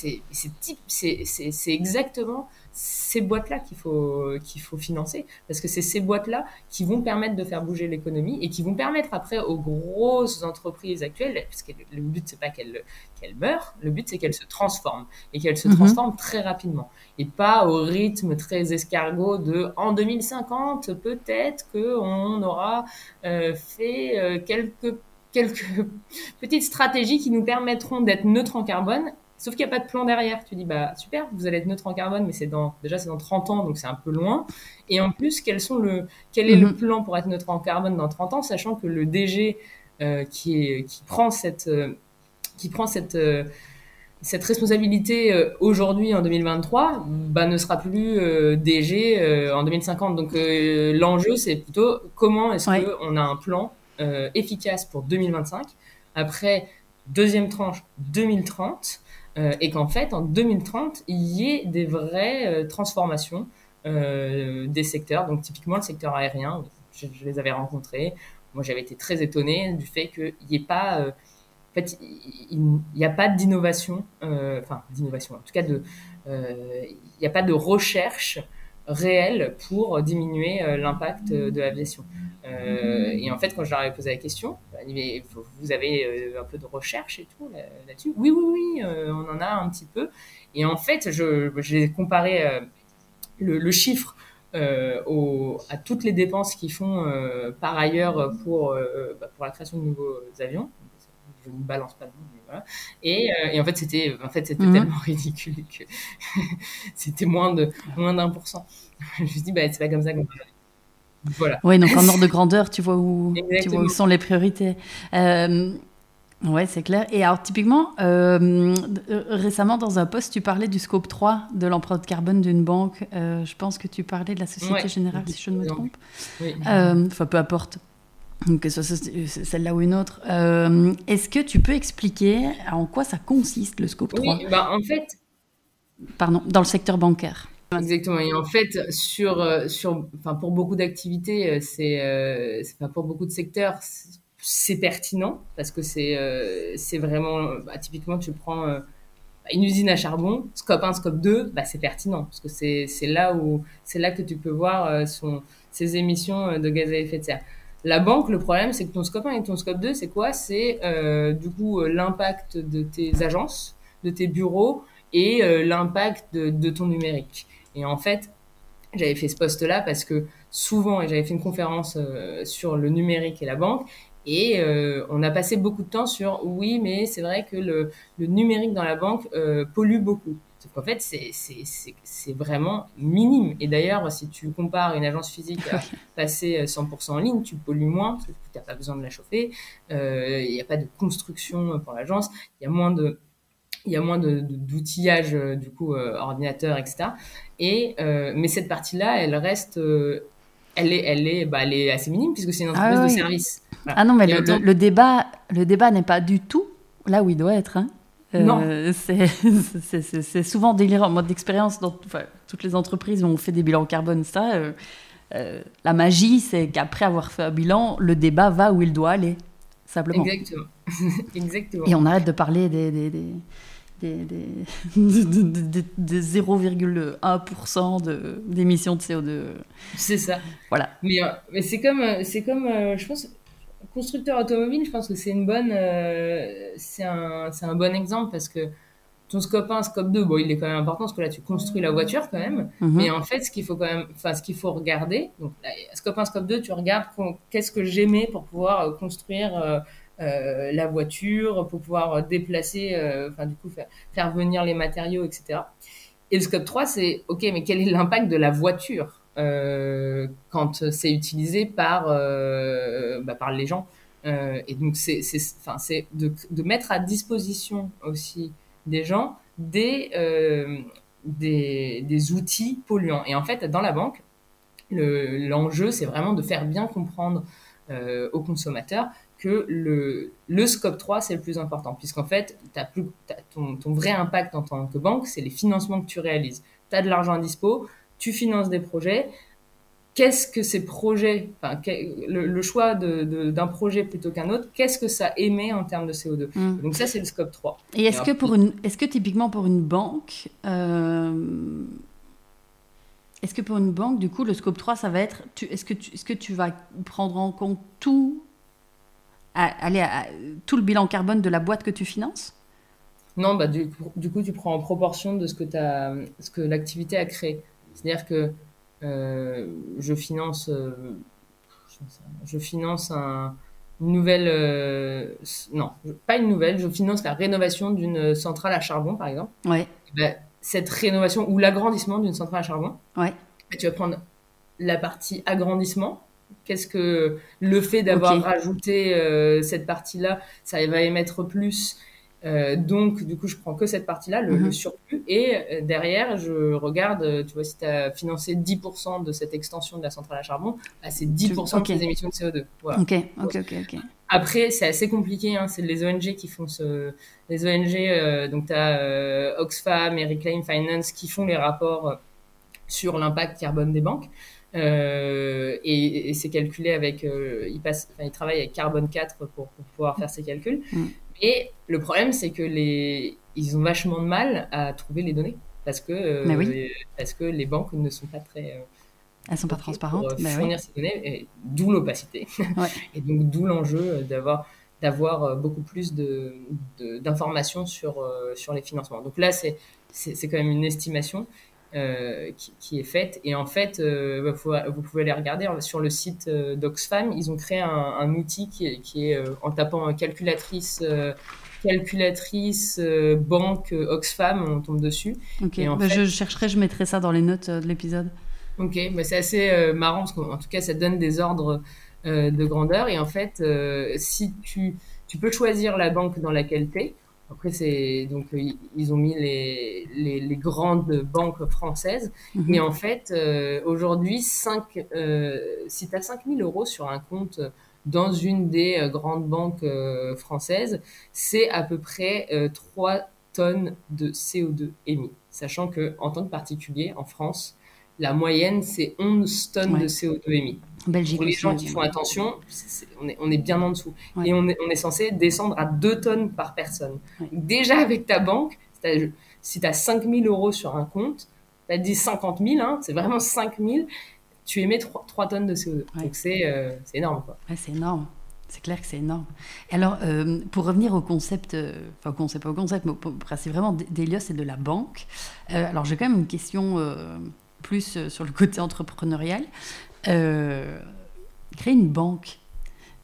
c'est exactement ces boîtes-là qu'il faut, qu'il faut financer, parce que c'est ces boîtes-là qui vont permettre de faire bouger l'économie et qui vont permettre après aux grosses entreprises actuelles, parce que le but c'est pas qu'elles qu'elles meurent, le but c'est qu'elles se transforment et qu'elles se mhm. transforment très rapidement et pas au rythme très escargot de en 2050 peut-être que on aura euh, fait euh, quelques quelques petites stratégies qui nous permettront d'être neutres en carbone Sauf qu'il n'y a pas de plan derrière. Tu dis, bah super, vous allez être neutre en carbone, mais c'est dans, déjà c'est dans 30 ans, donc c'est un peu loin. Et en plus, quels sont le, quel est le mhm. plan pour être neutre en carbone dans 30 ans, sachant que le DG euh, qui, est, qui prend cette, euh, qui prend cette, euh, cette responsabilité aujourd'hui en 2023 bah, ne sera plus DG en 2050. Donc l'enjeu, c'est plutôt comment est-ce qu'on a un plan efficace pour 2025. Après, deuxième tranche, 2030. Euh, et qu'en fait, en 2030, il y ait des vraies euh, transformations euh, des secteurs. Donc, typiquement, le secteur aérien, je, les avais rencontrés. moi, j'avais été très étonnée du fait qu'il n'y ait pas, en fait, il n'y a pas d'innovation, enfin, d'innovation, en tout cas, il n'y a pas de recherche réelle pour diminuer l'impact de l'aviation. Euh, et en fait, quand je leur ai posé la question, mais vous avez un peu de recherche et tout là-dessus? Oui, oui, oui, on en a un petit peu. Et en fait, j'ai comparé le, chiffre euh, à toutes les dépenses qu'ils font euh, par ailleurs pour, euh, bah, pour la création de nouveaux avions. Je ne balance pas le nom, voilà. Et, et en fait, c'était en fait, c'était mhm. tellement ridicule que c'était moins de moins d'un pour cent. Je me suis dit, bah, c'est pas comme ça qu'on voilà. Oui, donc en ordre de grandeur, tu vois où, tu vois où sont les priorités. Euh, Ouais, c'est clair. Et alors, typiquement, euh, euh, récemment, dans un post, tu parlais du scope 3 de l'empreinte carbone d'une banque. Euh, je pense que tu parlais de la Société Générale, si je ne me trompe. Oui. Enfin, peu importe, que ce soit celle-là ou une autre. Est-ce que tu peux expliquer en quoi ça consiste, le scope 3 Oui, bah, en fait... Pardon, dans le secteur bancaire. Exactement. Et en fait, sur, sur, enfin, pour beaucoup d'activités, c'est, pour beaucoup de secteurs, c'est pertinent parce que c'est euh, c'est vraiment bah, typiquement tu prends euh, une usine à charbon scope 1 scope 2 bah, c'est pertinent parce que c'est là où c'est là que tu peux voir euh, son ses émissions de gaz à effet de serre la banque le problème c'est que ton scope 1 et ton scope 2 c'est quoi? C'est du coup l'impact de tes agences de tes bureaux et l'impact de, ton numérique et en fait j'avais fait ce poste là parce que souvent et j'avais fait une conférence sur le numérique et la banque et euh, on a passé beaucoup de temps sur oui, mais c'est vrai que le, numérique dans la banque euh, pollue beaucoup. Sauf qu'en fait, c'est vraiment minime. Et d'ailleurs, si tu compares une agence physique à passer 100% en ligne, tu pollues moins parce que tu n'as pas besoin de la chauffer. Euh, il n'y a pas de construction pour l'agence. Il y a moins de il y a moins d'outillage de, du coup ordinateur etc et mais cette partie là elle reste elle est elle est bah, elle est assez minime puisque c'est une entreprise ah de service ah non, mais le, débat, le débat n'est pas du tout là où il doit être. Hein. Euh, non. C'est souvent délirant. Moi, d'expérience, dans toutes les entreprises où on fait des bilans carbone, ça, euh, euh, la magie, c'est qu'après avoir fait un bilan, le débat va où il doit aller. Simplement. Exactement. Exactement. Et on arrête de parler des, des, des des, des, 0,1% d'émissions de, CO2. C'est ça. Voilà. Mais, mais c'est comme, c'est comme je pense, constructeur automobile, je pense que c'est une bonne, euh, c'est un, un, bon exemple parce que ton scope 1, scope 2, bon, il est quand même important parce que là, tu construis la voiture quand même. Mhm. Mais en fait, ce qu'il faut quand même, enfin, ce qu'il faut regarder, donc, scope 1, scope 2, tu regardes qu'est-ce que j'aimais pour pouvoir euh, construire euh, la voiture, pour pouvoir déplacer, enfin, du coup, faire, faire venir les matériaux, etc. Et le scope 3, c'est, OK, mais quel est l'impact de la voiture? euh, quand c'est utilisé par, euh, bah, par les gens. Euh, et donc, c'est de, de mettre à disposition aussi des gens des, des, des, outils polluants. Et en fait, dans la banque, l'enjeu, c'est vraiment de faire bien comprendre aux consommateurs que le, le scope 3, c'est le plus important, puisqu'en fait, as plus, ton, ton, vrai impact en tant que banque, c'est les financements que tu réalises. Tu as de l'argent à dispo, tu finances des projets. Qu'est-ce que ces projets, enfin, le, choix d'un projet plutôt qu'un autre, qu'est-ce que ça émet en termes de CO2 mm. Donc ça, c'est le scope 3. Et est-ce que, pour une, est-ce que typiquement pour une banque, euh, est-ce que pour une banque, du coup, le scope 3, ça va être, est-ce que, tu, est-ce que tu vas prendre en compte tout, aller à, tout le bilan carbone de la boîte que tu finances? Non, bah, du, du, coup, tu prends en proportion de ce que, ce que l'activité a créé. C'est-à-dire que euh, je finance, euh, je finance un, une nouvelle, euh, non, pas une nouvelle, je finance la rénovation d'une centrale à charbon, par exemple. Ouais. Ben, cette rénovation ou l'agrandissement d'une centrale à charbon. Ouais. Ben, tu vas prendre la partie agrandissement. Qu'est-ce que le fait d'avoir rajouté cette partie-là, ça va émettre plus euh, donc, du coup, je prends que cette partie-là, le, mhm. surplus, et euh, derrière, je regarde, euh, tu vois, si tu as financé 10% de cette extension de la centrale à charbon, bah, c'est 10% de tes émissions de CO2. Voilà. Ok, ok, ok. ok. Après, c'est assez compliqué, hein, c'est les ONG qui font ce. Les ONG, donc tu as Oxfam et Reclaim Finance qui font les rapports sur l'impact carbone des banques. et, c'est calculé avec, il passe, il travaille avec Carbone 4 pour, pouvoir faire ses calculs. Mm. Et le problème, c'est que les, ils ont vachement de mal à trouver les données parce que, parce que les banques ne sont pas très elles sont pas transparentes. Pour fournir ces données, d'où l'opacité. et donc d'où l'enjeu d'avoir d'avoir euh, beaucoup plus de, d'informations sur, euh, sur les financements. Donc là, c'est, quand même une estimation euh, qui, est faite. Et en fait, bah, vous, pouvez aller regarder sur le site d'Oxfam. Ils ont créé un, outil qui est, qui est en tapant calculatrice calculatrice banque Oxfam, on tombe dessus. Ok, bah, je chercherai, je mettrai ça dans les notes de l'épisode. Ok, bah, c'est assez marrant parce qu'en tout cas, ça donne des ordres euh, de grandeur. Et en fait, euh, si tu, tu peux choisir la banque dans laquelle tu es, après, c'est donc euh, ils ont mis les, les, les grandes banques françaises. Mhm. Mais en fait, aujourd'hui, euh, si tu as 5000 euros sur un compte dans une des grandes banques françaises, c'est à peu près 3 tonnes de CO2 émis. Sachant que en tant que particulier, en France, la moyenne, c'est 11 tonnes de CO2 émis. Belgique Pour les gens qui font attention, on, est, on, est, bien en dessous. Et on est, on est, censé descendre à 2 tonnes par personne. Déjà avec ta banque, si tu as 5 000 euros sur un compte, tu as dit 50 000, hein, c'est vraiment 5 000, tu émets 3, tonnes de CO2. Donc euh, c'est énorme. c'est énorme. C'est clair que c'est énorme. alors, euh, pour revenir au concept, euh, enfin, au concept, pas au concept, mais c'est vraiment d'Elios et de la banque. alors, j'ai quand même une question plus euh, sur le côté entrepreneurial. Euh, créer une banque,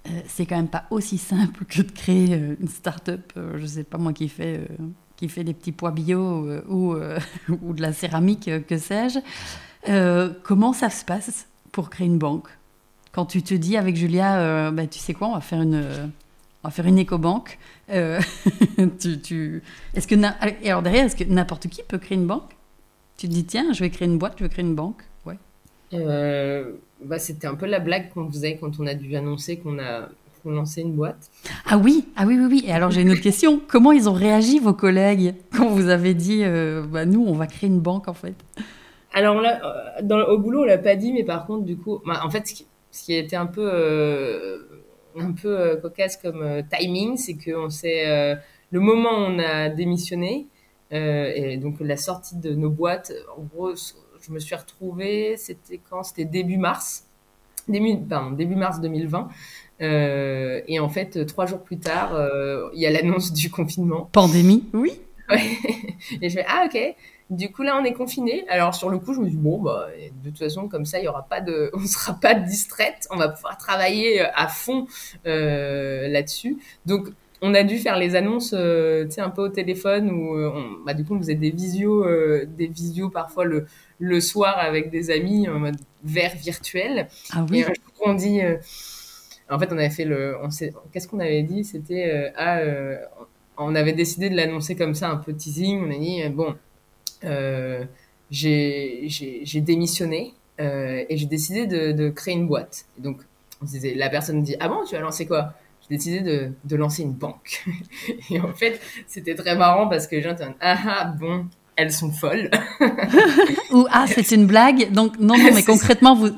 euh, c'est quand même pas aussi simple que de créer une start-up, je sais pas moi, qui fait, qui fait des petits pois bio ou, de la céramique, que sais-je. comment ça se passe pour créer une banque? Quand tu te dis avec Julia, bah, tu sais quoi, on va faire une on va faire une éco-banque. tu. Est-ce que et alors derrière, est-ce que n'importe qui peut créer une banque? Tu te dis, tiens, je vais créer une boîte, je vais créer une banque. Euh, bah, c'était un peu la blague qu'on faisait quand on a dû annoncer qu'on a lancé une boîte. Ah oui, ah oui, oui, oui. Et alors j'ai une autre question. Comment ils ont réagi, vos collègues, quand vous avez dit, euh, bah, nous, on va créer une banque, en fait? Alors là, euh, dans, au boulot, on l'a pas dit, mais par contre, du coup, bah, en fait, ce qui, ce qui, a été un peu, un peu cocasse comme timing, c'est qu'on s'est, le moment où on a démissionné, euh, et donc la sortie de nos boîtes, en gros, je me suis retrouvée, c'était quand? C'était début mars, début, pardon, début mars 2020. Euh, et en fait, trois jours plus tard, euh, il y a l'annonce du confinement. Pandémie, oui. Et je fais ah ok. Du coup là, on est confiné. Alors sur le coup, je me dis bon bah de toute façon comme ça, il y aura pas de, on sera pas distraite. On va pouvoir travailler à fond là-dessus. Donc on a dû faire les annonces, euh, tu sais, un peu au téléphone où euh, on, bah, du coup on faisait des visios, euh, des visios parfois le, le soir avec des amis en mode vert virtuel. Ah oui. Et un jour on dit, en fait on avait fait le, on qu'est-ce qu'on avait dit? C'était ah, on avait décidé de l'annoncer comme ça, un peu teasing. On a dit bon, j'ai démissionné et j'ai décidé de, de, créer une boîte. Et donc on disait, la personne dit ah bon tu as lancé quoi? Décidé de, de, lancer une banque. et en fait, c'était très marrant parce que les gens étaient ah ah bon, elles sont folles. Ou ah c'est une blague. Donc non non mais concrètement vous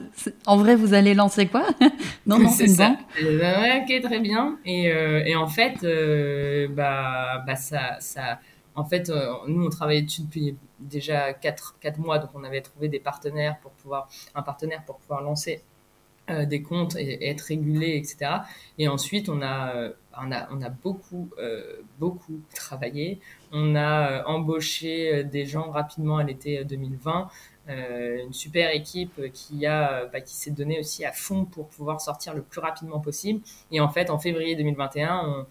en vrai vous allez lancer quoi? Non non c'est une banque? ok très bien. Et, euh, et en fait euh, bah bah ça ça en fait euh, nous on travaillait dessus depuis déjà 4, 4 mois donc on avait trouvé des partenaires pour pouvoir un partenaire pour pouvoir lancer euh, des comptes et, être régulé, etc. Et ensuite, on a, euh, on a, on a beaucoup, euh, beaucoup travaillé. On a embauché des gens rapidement à l'été 2020. une super équipe qui a bah, qui s'est donnée aussi à fond pour pouvoir sortir le plus rapidement possible. Et en fait, en février 2021,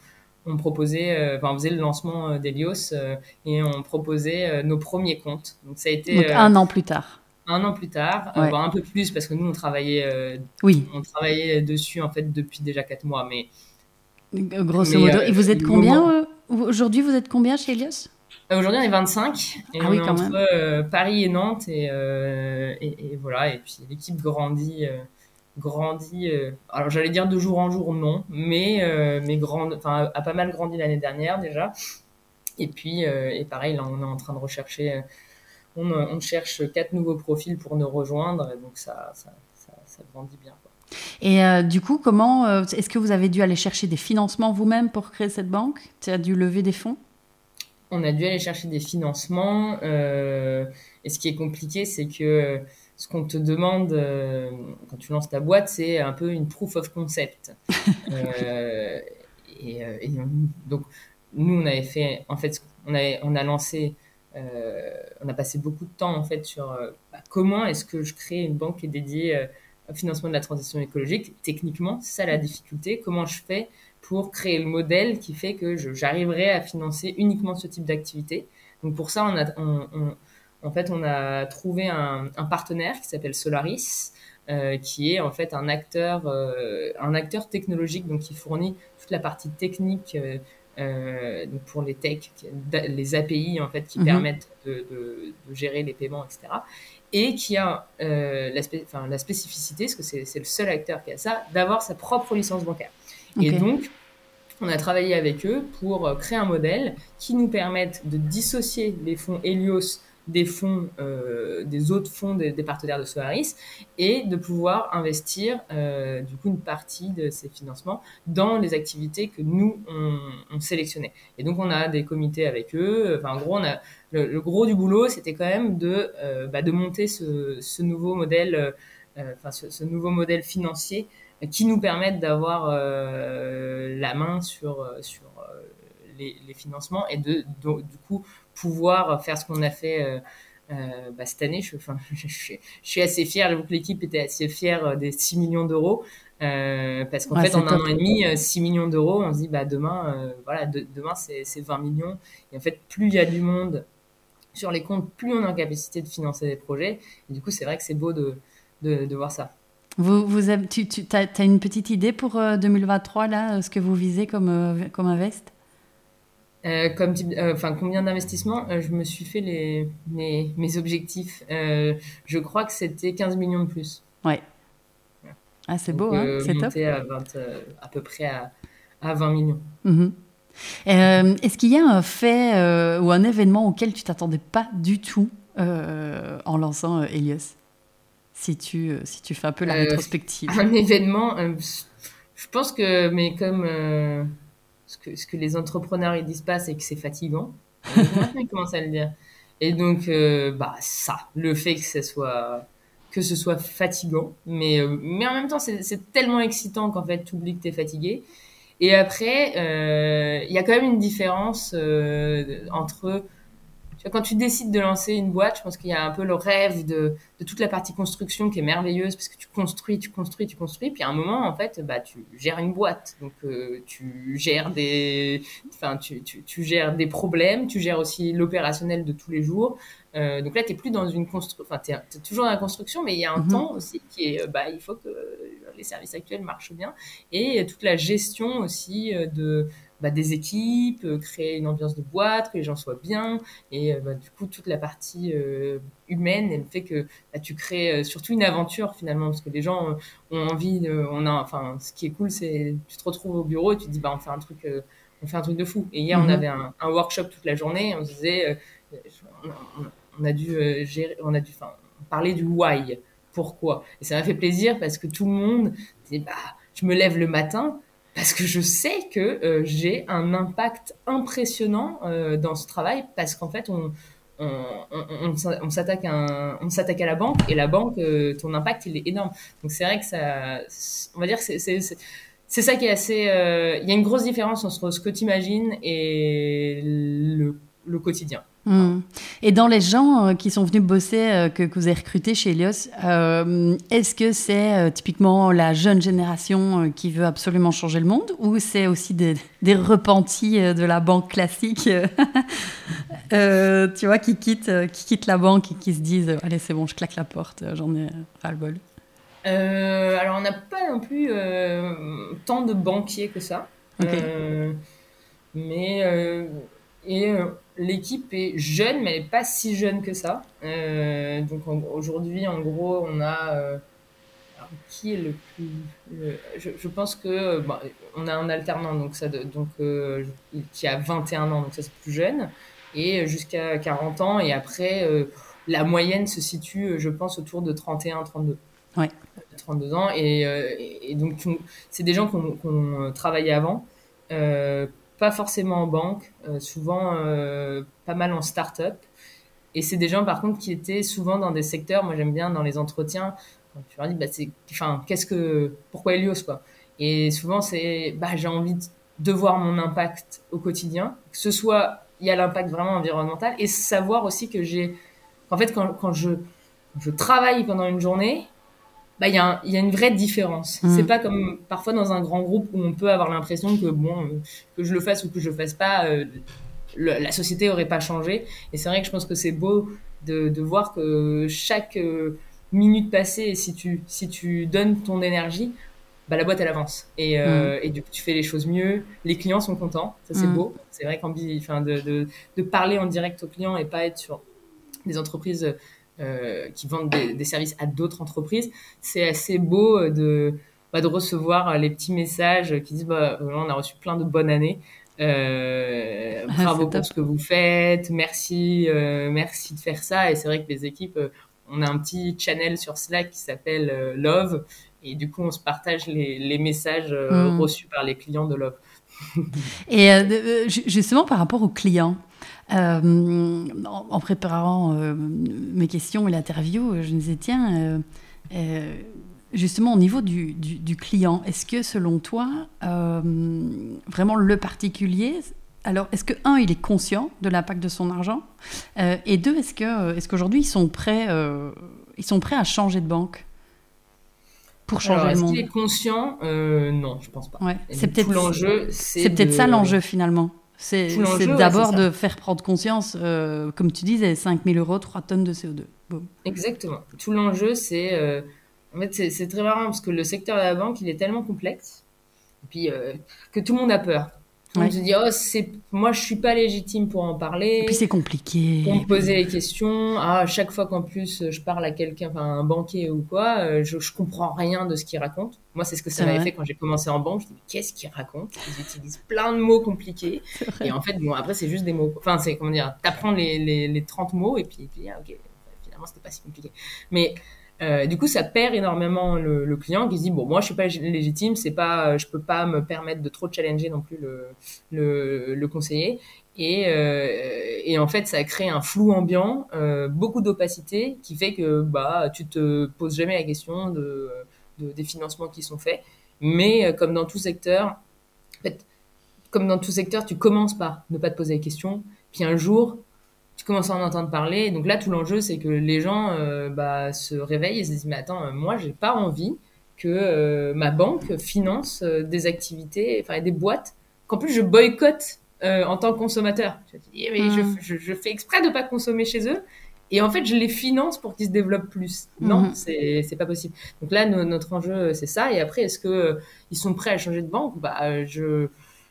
on, proposait, enfin, on faisait le lancement d'Elios et on proposait nos premiers comptes. Donc ça a été Donc, un an plus tard un an plus tard, euh, un peu plus parce que nous on travaillait, euh, oui. on travaillait dessus en fait depuis déjà quatre mois, mais grosso modo. et vous êtes combien euh, aujourd'hui Vous êtes combien chez Elios? Aujourd'hui on est 25 et ah on est entre Paris et Nantes et, et, voilà. Et puis l'équipe grandit grandit alors j'allais dire de jour en jour non mais mais grande enfin a pas mal grandi l'année dernière déjà. Et puis et pareil là on est en train de rechercher on, cherche quatre nouveaux profils pour nous rejoindre, et donc ça, ça, ça, grandit bien. Et euh, du coup, comment euh, est-ce que vous avez dû aller chercher des financements vous-même pour créer cette banque? Tu as dû lever des fonds? On a dû aller chercher des financements. Euh, et ce qui est compliqué, c'est que ce qu'on te demande quand tu lances ta boîte, c'est un peu une proof of concept. et, donc, nous, on avait fait, en fait, on, avait, on a lancé on a passé beaucoup de temps en fait sur bah, comment est-ce que je crée une banque qui est dédiée financement de la transition écologique. Techniquement, c'est ça la difficulté. Comment je fais pour créer le modèle qui fait que j'arriverai à financer uniquement ce type d'activité? Donc pour ça, on a, en fait, on a trouvé un, partenaire qui s'appelle Solaris, euh, qui est en fait un acteur, euh, un acteur technologique, donc qui fournit toute la partie technique euh, donc pour les tech, les API en fait qui mhm. permettent de, de, gérer les paiements, etc et qui a euh, la, spécificité, parce que c'est le seul acteur qui a ça, d'avoir sa propre licence bancaire. Et donc, on a travaillé avec eux pour euh, créer un modèle qui nous permette de dissocier les fonds Helios des fonds, euh, des autres fonds des, partenaires de Solaris et de pouvoir investir euh, du coup une partie de ces financements dans les activités que nous on, on sélectionnait. Et donc on a des comités avec eux. Enfin en gros on a le, gros du boulot c'était quand même de euh, bah, de monter ce, nouveau modèle, enfin ce, nouveau modèle financier qui nous permette d'avoir la main sur sur les, les, financements et de, de, du coup pouvoir faire ce qu'on a fait euh, euh, bah, cette année. Je, enfin, je, suis assez fière, j'avoue que l'équipe était assez fière euh, des 6 millions d'euros. parce qu'en fait, en un an et demi, 6 millions d'euros, on se dit, bah, demain, voilà, demain c'est 20 millions. Et en fait, plus il y a du monde sur les comptes, plus on est en capacité de financer des projets. Et du coup, c'est vrai que c'est beau de, de, voir ça. Vous, vous avez, tu, tu as, une petite idée pour 2023, là, ce que vous visez comme, comme Invest? Euh, comme euh, enfin combien d'investissements euh, Je me suis fait les mes, mes objectifs. je crois que c'était 15 millions de plus. Ouais. Ah c'est beau, hein c'est top. À, à peu près à, à 20 millions. Mhm. Est-ce qu'il y a un fait ou un événement auquel tu t'attendais pas du tout en lançant Elios si tu, si tu fais un peu la rétrospective. Un événement, je pense que, mais comme ce que, ce que les entrepreneurs ils disent pas, c'est que c'est fatigant. ils commencent à le dire. Et donc, euh, bah, ça, le fait que ce soit, que ce soit fatigant, mais, euh, mais en même temps, c'est tellement excitant qu'en fait, tu oublies que tu es fatigué. Et après, euh, il y a quand même une différence entre quand tu décides de lancer une boîte, je pense qu'il y a un peu le rêve de, de, toute la partie construction qui est merveilleuse parce que tu construis, tu construis, tu construis. Puis à un moment, en fait, bah, tu gères une boîte. Donc, euh, tu gères des, enfin, tu, tu, tu, gères des problèmes, tu gères aussi l'opérationnel de tous les jours. Euh, donc là, tu n'es plus dans une construction, enfin, tu es, toujours dans la construction, mais il y a un mhm. temps aussi qui est, bah, il faut que les services actuels marchent bien. Et toute la gestion aussi euh, de, bah, des équipes, euh, créer une ambiance de boîte, que les gens soient bien. Et euh, bah, du coup, toute la partie euh, humaine, elle fait que bah, tu crées surtout une aventure finalement, parce que les gens ont envie, de, on a, enfin, ce qui est cool, c'est tu te retrouves au bureau et tu te dis, bah, on fait un truc, on fait un truc de fou. Et hier, on mhm. avait un, un, workshop toute la journée, on se disait, on, a dû gérer, on a dû, enfin, parler du why, pourquoi. Et ça m'a fait plaisir parce que tout le monde dit, bah, je me lève le matin, parce que je sais que euh, j'ai un impact impressionnant euh, dans ce travail parce qu'en fait on s'attaque à la banque et la banque euh, ton impact il est énorme. Donc c'est vrai que ça on va dire c'est ça qui est assez il y a une grosse différence entre ce que tu imagines et le quotidien Hmm. Et dans les gens euh, qui sont venus bosser, euh, que, vous avez recrutés chez Elios, euh, est-ce que c'est typiquement la jeune génération qui veut absolument changer le monde ou c'est aussi des, repentis de la banque classique tu vois, qui quittent, qui quittent la banque et qui se disent Allez, c'est bon, je claque la porte, j'en ai ras-le-bol Alors, on n'a pas non plus tant de banquiers que ça. mais. et l'équipe est jeune, mais elle n'est pas si jeune que ça. Euh, donc aujourd'hui, en gros, on a. Euh, qui est le plus. je, pense que. on a un alternant donc ça, donc, euh, qui a 21 ans, donc ça c'est plus jeune. Et jusqu'à 40 ans. Et après, la moyenne se situe, je pense, autour de 31, 32. Ouais. 32 ans. Et, et donc, c'est des gens qui ont, travaillé avant, pas forcément en banque, souvent pas mal en start-up. Et c'est des gens, par contre, qui étaient souvent dans des secteurs, moi j'aime bien dans les entretiens, tu leur dis, bah, c'est, enfin, qu'est-ce que, pourquoi Helios, quoi? Et souvent, c'est, bah, j'ai envie de voir mon impact au quotidien, que ce soit, il y a l'impact vraiment environnemental, et savoir aussi que j'ai, en fait, quand, quand je, je travaille pendant une journée, bah, il y, a y a une vraie différence. Mmh. C'est pas comme parfois dans un grand groupe où on peut avoir l'impression que, bon, euh, que je le fasse ou que je le fasse pas, euh, la société aurait pas changé. Et c'est vrai que je pense que c'est beau de, de, voir que chaque euh, minute passée, si tu, si tu donnes ton énergie, bah, la boîte elle avance. Et, mm. et, du coup, tu fais les choses mieux. Les clients sont contents. Ça, c'est mm. beau. C'est vrai qu'en enfin, de, de, de, parler en direct aux clients et pas être sur des entreprises qui vendent des, des services à d'autres entreprises, c'est assez beau de, bah, de recevoir les petits messages qui disent bah, on a reçu plein de bonnes années. Euh, ah, bravo pour ce que vous faites, merci, euh, merci de faire ça. Et c'est vrai que les équipes, euh, on a un petit channel sur Slack qui s'appelle euh, Love, et du coup on se partage les, les messages mm. reçus par les clients de Love. et justement par rapport aux clients. En préparant mes questions et l'interview, je me disais, tiens, Justement, au niveau du, du, client, est-ce que selon toi, euh, vraiment le particulier, alors est-ce que, un, il est conscient de l'impact de son argent euh, Et deux, est-ce que, est-ce qu'aujourd'hui, ils, sont prêts, euh, ils sont prêts à changer de banque pour changer le monde? Est-ce qu'il est conscient? Non, je pense pas. Ouais. C'est peut-être l'enjeu. C'est peut-être ça l'enjeu finalement. C'est d'abord de faire prendre conscience, comme tu disais, 5000 euros, 3 tonnes de CO2. Exactement. Tout l'enjeu, c'est en fait, c'est très marrant parce que le secteur de la banque, il est tellement complexe, et puis euh, que tout le monde a peur. Le monde se dit, oh, c'est, moi, je suis pas légitime pour en parler. Et puis c'est compliqué. Pour me poser les questions. Ah, chaque fois qu'en plus je parle à quelqu'un, enfin un banquier ou quoi, euh, je, je comprends rien de ce qu'il raconte. Moi, c'est ce que ça m'avait fait quand j'ai commencé en banque. Je me dis, qu'est-ce qu'il raconte? Ils utilisent plein de mots compliqués. Et en fait, bon, après, c'est juste des mots. Enfin, c'est comment dire, t'apprends les, les, les 30 mots et puis, et puis ah, ok, finalement, c'était pas si compliqué. Mais euh, du coup, ça perd énormément le, le, client qui se dit bon, moi, je suis pas légitime, c'est pas, je peux pas me permettre de trop challenger non plus le, le, le conseiller. Et, euh, et, en fait, ça crée un flou ambiant, euh, beaucoup d'opacité, qui fait que bah, tu te poses jamais la question de, de des financements qui sont faits. Mais euh, comme dans tout secteur, en fait, comme dans tout secteur, tu commences par ne pas te poser la question, puis un jour, tu commences à en entendre parler. Donc là, tout l'enjeu, c'est que les gens euh, bah, se réveillent et se disent Mais attends, euh, moi, j'ai pas envie que euh, ma banque finance des activités, enfin des boîtes, qu'en plus je boycotte en tant que consommateur. Je, dis, eh, mais mm. je, je, fais exprès de pas consommer chez eux. Et en fait, je les finance pour qu'ils se développent plus. Non, mm. c'est c'est pas possible. Donc là, notre enjeu, c'est ça. Et après, est-ce que ils sont prêts à changer de banque Bah, je,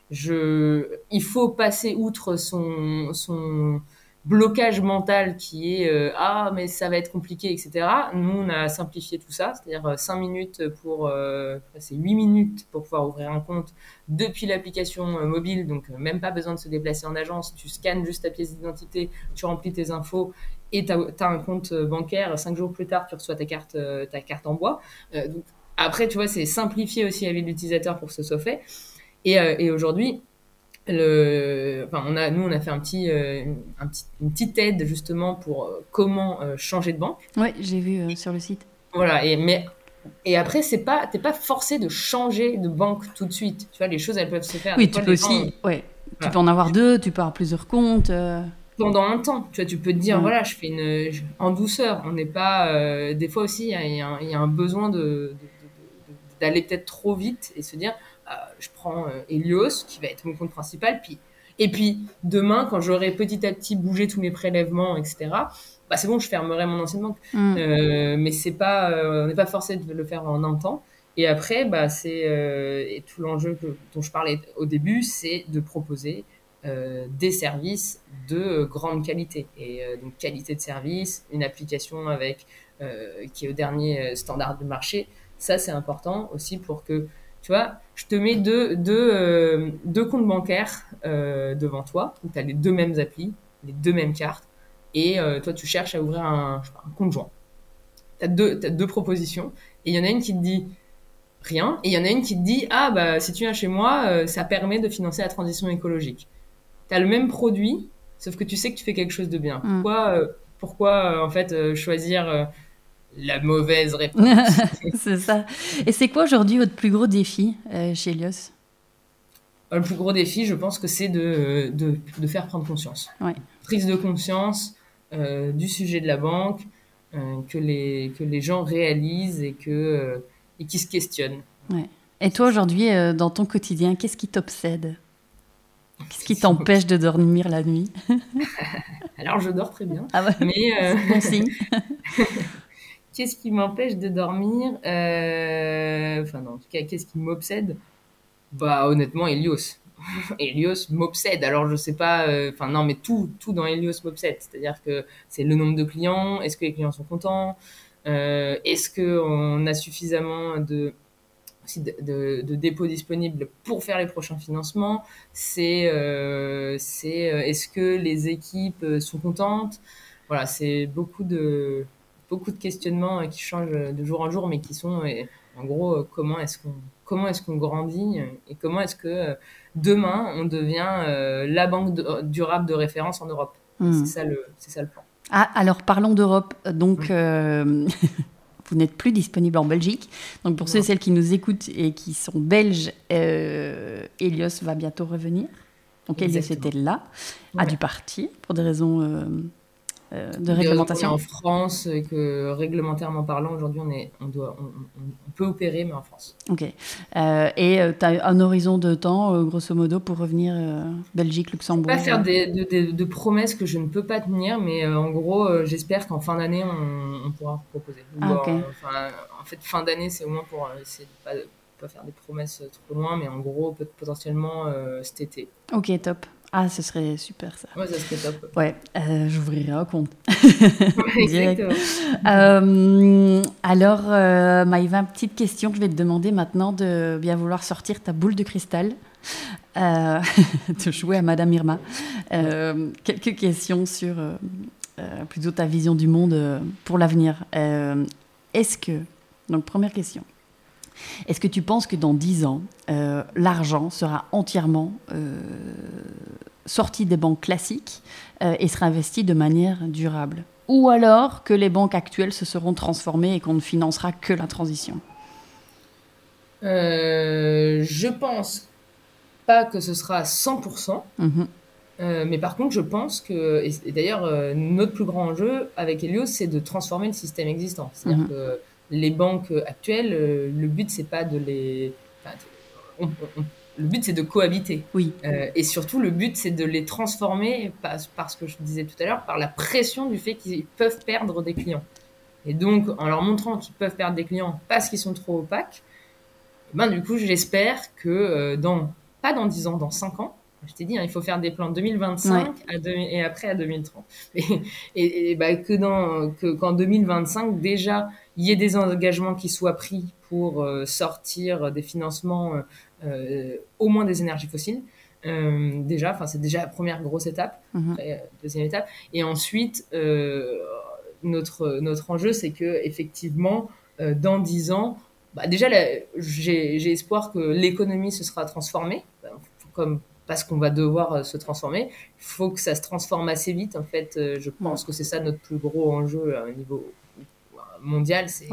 je, il faut passer outre son, son, blocage mental qui est euh, ah mais ça va être compliqué etc nous on a simplifié tout ça c'est-à-dire 5 euh, minutes pour euh, c'est 8 minutes pour pouvoir ouvrir un compte depuis l'application mobile. Donc même pas besoin de se déplacer en agence. Tu scannes juste ta pièce d'identité tu remplis tes infos et tu as, un compte bancaire. 5 jours plus tard tu reçois ta carte ta carte en bois. Donc après tu vois c'est simplifié aussi de l'utilisateur pour que ce soit et aujourd'hui le, enfin, on a, nous, on a fait un petit, euh, un petit, une petite aide justement pour euh, comment euh, changer de banque. Oui, j'ai vu sur le site. Voilà, et, mais, et après, c'est pas, t'es pas forcé de changer de banque tout de suite. Tu vois, les choses, elles peuvent se faire. Oui, tu peux aussi, ouais. Tu peux en avoir deux, tu peux avoir plusieurs comptes. Pendant un temps, tu vois, tu peux te dire, voilà, je fais une, en douceur. On n'est pas, des fois aussi, il y, y, a un besoin de, d'aller peut-être trop vite et se dire, je prends euh, Helios, qui va être mon compte principal, puis et puis demain, quand j'aurai petit à petit bougé tous mes prélèvements, etc., bah c'est bon, je fermerai mon ancienne banque. Mm. Euh, mais c'est pas, on n'est pas forcé de le faire en un temps. Et après, bah c'est tout l'enjeu dont je parlais au début, c'est de proposer des services de grande qualité. Et donc qualité de service, une application avec qui est au dernier standard de marché, ça c'est important aussi pour que tu vois, je te mets deux, deux, euh, comptes bancaires euh, devant toi, où tu as les deux mêmes applis, les deux mêmes cartes. et toi, tu cherches à ouvrir un, un compte joint. Tu as, as, deux propositions, et il y en a une qui te dit rien, et il y en a une qui te dit ah bah si tu viens chez moi, ça permet de financer la transition écologique. Tu as le même produit, sauf que tu sais que tu fais quelque chose de bien. Mm. Pourquoi, pourquoi en fait choisir la mauvaise réponse. c'est ça. Et c'est quoi aujourd'hui votre plus gros défi euh, chez Elios? Le plus gros défi, je pense que c'est de, de, faire prendre conscience. Prise de conscience euh, du sujet de la banque, euh, que, les, que les gens réalisent et, que, et qui se questionnent. Et toi, aujourd'hui, dans ton quotidien, qu'est-ce qui t'obsède? Qu'est-ce qui t'empêche de dormir la nuit? Alors, je dors très bien. Ah. Mais bon signe. Qu'est-ce qui m'empêche de dormir euh, Enfin, non, en tout cas, qu'est-ce qui m'obsède? Bah, honnêtement, Helios. Helios m'obsède. Alors, je sais pas. Euh, enfin, non, mais tout, tout dans Helios m'obsède. C'est-à-dire que c'est le nombre de clients. Est-ce que les clients sont contents euh, Est-ce qu'on a suffisamment de, de, dépôts disponibles pour faire les prochains financements? C'est c'est est-ce que les équipes sont contentes? Voilà, c'est beaucoup de beaucoup de questionnements euh, qui changent de jour en jour, mais qui sont euh, en gros euh, comment est-ce qu'on comment est-ce qu'on grandit et comment est-ce que demain on devient la banque durable de référence en Europe. Hmm. C'est ça le c'est ça le plan. Ah, alors parlons d'Europe. Donc vous n'êtes plus disponible en Belgique. Donc pour ceux et celles qui nous écoutent et qui sont belges, euh, Elios va bientôt revenir. Donc Elios était là, a dû partir pour des raisons euh, de réglementation En France, et que réglementairement parlant, aujourd'hui, on, est, on, doit, on, peut opérer, mais en France. Ok. Euh, et euh, tu as un horizon de temps, grosso modo, pour revenir Belgique, Luxembourg Je ne pas faire des, de, promesses que je ne peux pas tenir, mais en gros, j'espère qu'en fin d'année, on, pourra proposer. Ah, en fait, fin d'année, c'est au moins pour essayer de ne pas, pas, faire des promesses trop loin, mais en gros, peut potentiellement cet été. Ok, top. Ah, ce serait super ça. Ouais, ça serait top. Ouais, euh, j'ouvrirai un compte. Exactement. Euh, alors, euh, Maïva, petite question que je vais te demander maintenant de bien vouloir sortir ta boule de cristal, euh, de jouer à Madame Irma. quelques questions sur plutôt ta vision du monde pour l'avenir. Est-ce que, donc première question, est-ce que tu penses que dans 10 ans, euh, l'argent sera entièrement euh, sorti des banques classiques euh, et sera investi de manière durable? Ou alors que les banques actuelles se seront transformées et qu'on ne financera que la transition? Je pense pas que ce sera à 100%. Mhm. mais par contre, je pense que, et, d'ailleurs, notre plus grand enjeu avec Helios, c'est de transformer le système existant. C'est-à-dire mhm. que les banques actuelles, euh, le but c'est pas de les, le but c'est de cohabiter. Oui. Euh, et surtout le but c'est de les transformer parce que je disais tout à l'heure par la pression du fait qu'ils peuvent perdre des clients. Et donc en leur montrant qu'ils peuvent perdre des clients parce qu'ils sont trop opaques, ben du coup j'espère que euh, dans pas dans 10 ans, dans 5 ans, je t'ai dit, hein, il faut faire des plans 2025 et après à 2030. Et, et, bah, que dans que qu'en 2025 déjà il y ait des engagements qui soient pris pour euh, sortir des financements euh, euh, au moins des énergies fossiles. déjà, enfin c'est déjà la première grosse étape, mhm. deuxième étape, et ensuite notre notre enjeu c'est que effectivement dans dix ans, bah, déjà j'ai espoir que l'économie se sera transformée, comme parce qu'on va devoir se transformer. Il faut que ça se transforme assez vite. En fait, je pense que c'est ça notre plus gros enjeu à un niveau mondial, c'est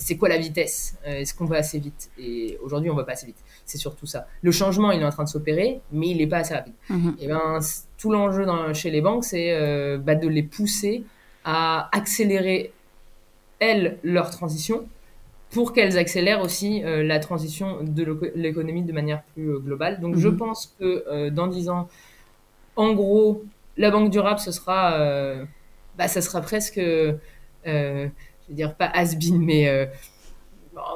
c'est quoi la vitesse? Euh, Est-ce qu'on va assez vite? Et aujourd'hui, on va pas assez vite. C'est surtout ça. Le changement, il est en train de s'opérer, mais il n'est pas assez rapide. Mhm. Et ben, tout l'enjeu chez les banques, c'est euh, bah, de les pousser à accélérer elles leur transition pour qu'elles accélèrent aussi euh, la transition de l'économie de manière plus globale. Donc, je mhm. pense que dans 10 ans, en gros, la banque durable, ce sera, bah, ça sera presque je veux dire pas has-been, mais euh,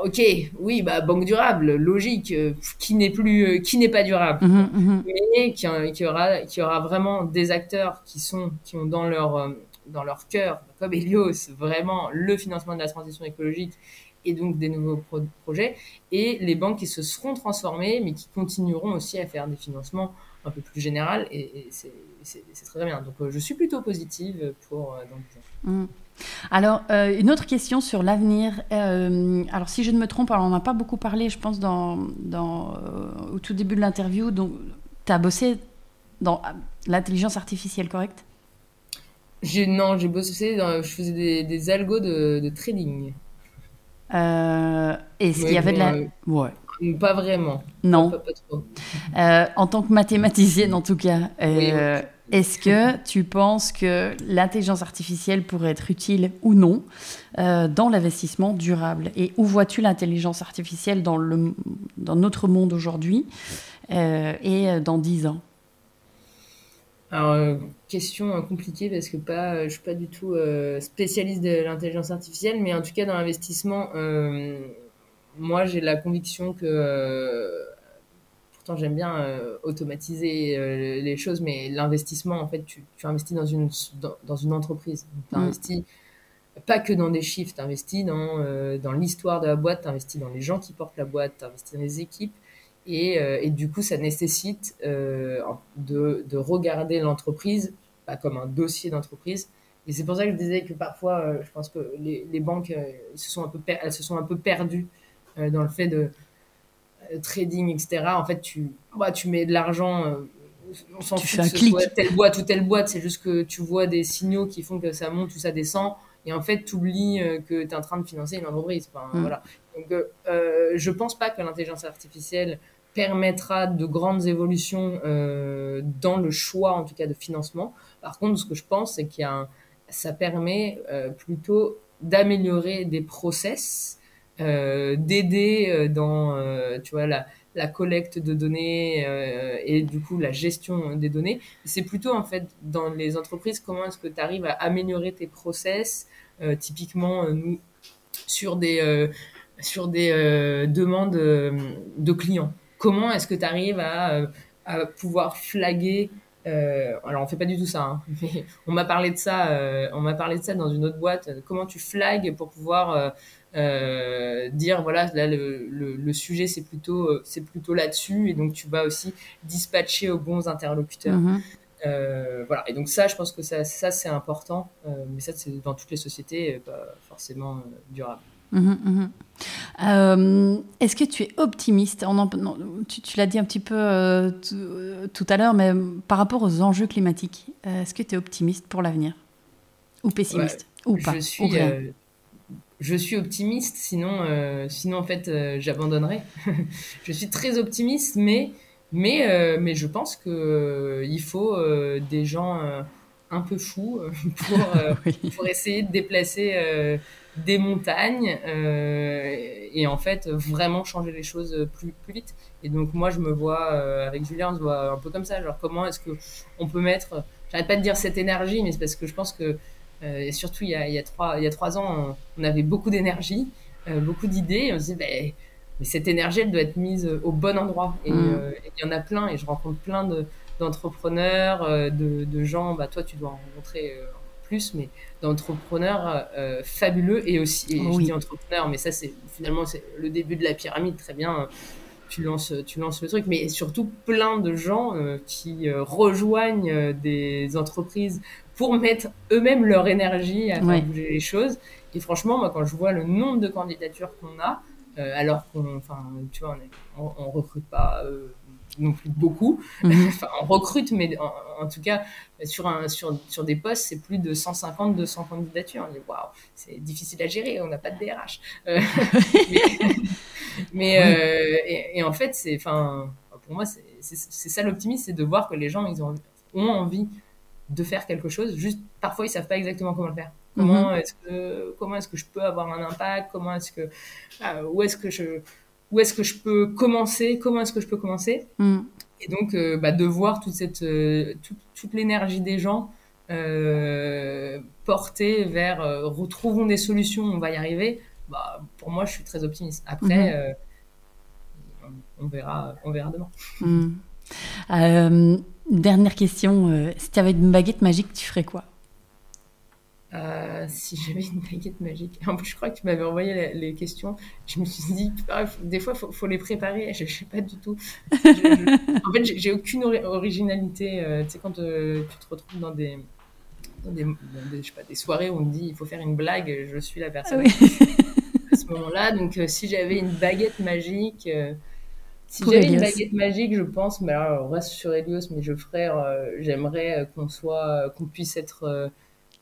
ok, oui, bah banque durable, logique, euh, qui n'est plus, euh, qui n'est pas durable, mhm, mhm. mais qui, qui, aura, qui aura vraiment des acteurs qui sont, qui ont dans leur dans leur cœur, comme Helios, vraiment le financement de la transition écologique et donc des nouveaux projets, et les banques qui se seront transformées, mais qui continueront aussi à faire des financements un peu plus généraux. Et, c'est très bien. Donc je suis plutôt positive pour dans 10 Alors, une autre question sur l'avenir. alors, si je ne me trompe, alors on n'a pas beaucoup parlé, je pense, dans, dans au tout début de l'interview. Donc, tu as bossé dans l'intelligence artificielle, correct? Non, j'ai bossé, dans, je faisais des, des algos de, de trading. Euh, Est-ce qu'il y avait de la... Euh, ouais. Pas vraiment. Non. Pas, pas, trop. Euh, en tant que mathématicienne, en tout cas, euh, est-ce que tu penses que l'intelligence artificielle pourrait être utile ou non euh, dans l'investissement durable? Et où vois-tu l'intelligence artificielle dans, le, dans notre monde aujourd'hui et dans 10 ans? Alors, question compliquée parce que pas, je suis pas du tout spécialiste de l'intelligence artificielle, mais en tout cas dans l'investissement, moi, j'ai la conviction que. Euh, pourtant, j'aime bien euh, automatiser euh, les choses, mais l'investissement, en fait, tu, tu, investis dans une, dans, une entreprise. Tu mm. investis pas que dans des chiffres, tu investis dans, dans l'histoire de la boîte, tu investis dans les gens qui portent la boîte, tu investis dans les équipes. Et, et, du coup, ça nécessite de, de, regarder l'entreprise pas comme un dossier d'entreprise. Et c'est pour ça que je disais que parfois, je pense que les, les banques se sont un peu elles se sont un peu perdues euh, dans le fait de euh, trading, etc. En fait, tu, bah, tu mets de l'argent euh, on s'en fout que ce soit telle boîte ou telle boîte, c'est juste que tu vois des signaux qui font que ça monte ou ça descend, et en fait, tu oublies que tu es en train de financer une entreprise. Mm. voilà. Donc, euh, je pense pas que l'intelligence artificielle permettra de grandes évolutions euh, dans le choix, en tout cas, de financement. Par contre, ce que je pense, c'est qu'il y a un, ça permet euh, plutôt d'améliorer des process euh, d'aider euh, dans euh, tu vois la, collecte de données et du coup la gestion des données. C'est plutôt en fait dans les entreprises comment est-ce que tu arrives à améliorer tes process. typiquement nous sur des sur des demandes de clients. Comment est-ce que tu arrives à, pouvoir flaguer alors on fait pas du tout ça, hein, on m'a parlé de ça, on m'a parlé de ça dans une autre boîte. Comment tu flagues pour pouvoir euh, dire voilà là le, le, sujet c'est plutôt euh, c'est plutôt là-dessus. Et donc tu vas aussi dispatcher aux bons interlocuteurs. Mhm. euh, voilà. Et donc ça je pense que ça, ça c'est important. Mais ça c'est dans toutes les sociétés pas forcément durable. Mhm, mhm. Est-ce que tu es optimiste? On Tu, tu l'as dit un petit peu tout à l'heure, mais par rapport aux enjeux climatiques, est-ce que tu es optimiste pour l'avenir? Ou pessimiste? Ou pas? Je suis, je suis optimiste, sinon, euh, sinon en fait, euh, j'abandonnerais. je suis très optimiste, mais, mais, euh, mais je pense que il faut des gens un peu fous pour, pour essayer de déplacer des montagnes et en fait vraiment changer les choses plus, plus vite. Et donc moi, je me vois avec Julien, on se voit un peu comme ça. Genre comment est-ce que on peut mettre, j'arrête pas de dire cette énergie, mais c'est parce que je pense que euh, et surtout, il y, a, il, y a trois, il y a trois ans, on, avait beaucoup d'énergie, euh, beaucoup d'idées. on se disait, ben, mais cette énergie, elle doit être mise au bon endroit. Et mm. euh, il y en a plein, et je rencontre plein d'entrepreneurs, de, de, gens, bah, toi, tu dois en rencontrer plus, mais d'entrepreneurs fabuleux. Et aussi, et je dis entrepreneurs, mais ça, c'est finalement c'est le début de la pyramide, très bien tu lances, tu lances le truc, mais surtout plein de gens qui rejoignent des entreprises pour mettre eux-mêmes leur énergie à faire bouger les choses. Et franchement, moi, quand je vois le nombre de candidatures qu'on a, euh, alors qu'on, enfin, tu vois, on, on, recrute pas euh, non plus beaucoup. Mhm. enfin, on recrute, mais en, tout cas, sur, un, sur, sur des postes, c'est plus de 150, 200 candidatures. On dit, waouh, c'est difficile à gérer, on n'a pas de DRH. Euh, mais, et, et, en fait, c'est, enfin, pour moi, c'est ça l'optimisme, c'est de voir que les gens, ils ont, ont envie de faire quelque chose. Juste, parfois, ils savent pas exactement comment le faire. Comment mhm. est-ce que comment est-ce que je peux avoir un impact? Comment est-ce que ah, où est-ce que je où est-ce que je peux commencer? Comment est-ce que je peux commencer? Mhm. Et donc, euh, bah, de voir toute cette euh, toute, l'énergie des gens euh, portée vers retrouvons des solutions, on va y arriver. Bah, pour moi, je suis très optimiste. Après, mhm. on, verra on verra demain. Dernière question, euh, si tu avais une baguette magique, tu ferais quoi? Euh, si j'avais une baguette magique. En plus, je crois que tu m'avais envoyé les, questions. Je me suis dit, ah, des fois, il faut, les préparer. Je ne sais pas du tout. en fait, j'ai aucune originalité. Euh, tu sais, quand euh, tu te retrouves dans des, des, je sais pas, des soirées où on me dit, il faut faire une blague, je suis la personne à ce moment-là. Donc, si j'avais une baguette magique. Si j'avais une baguette magique, je pense, mais alors, on reste sur Elios, mais je ferais, j'aimerais qu'on soit, qu'on puisse être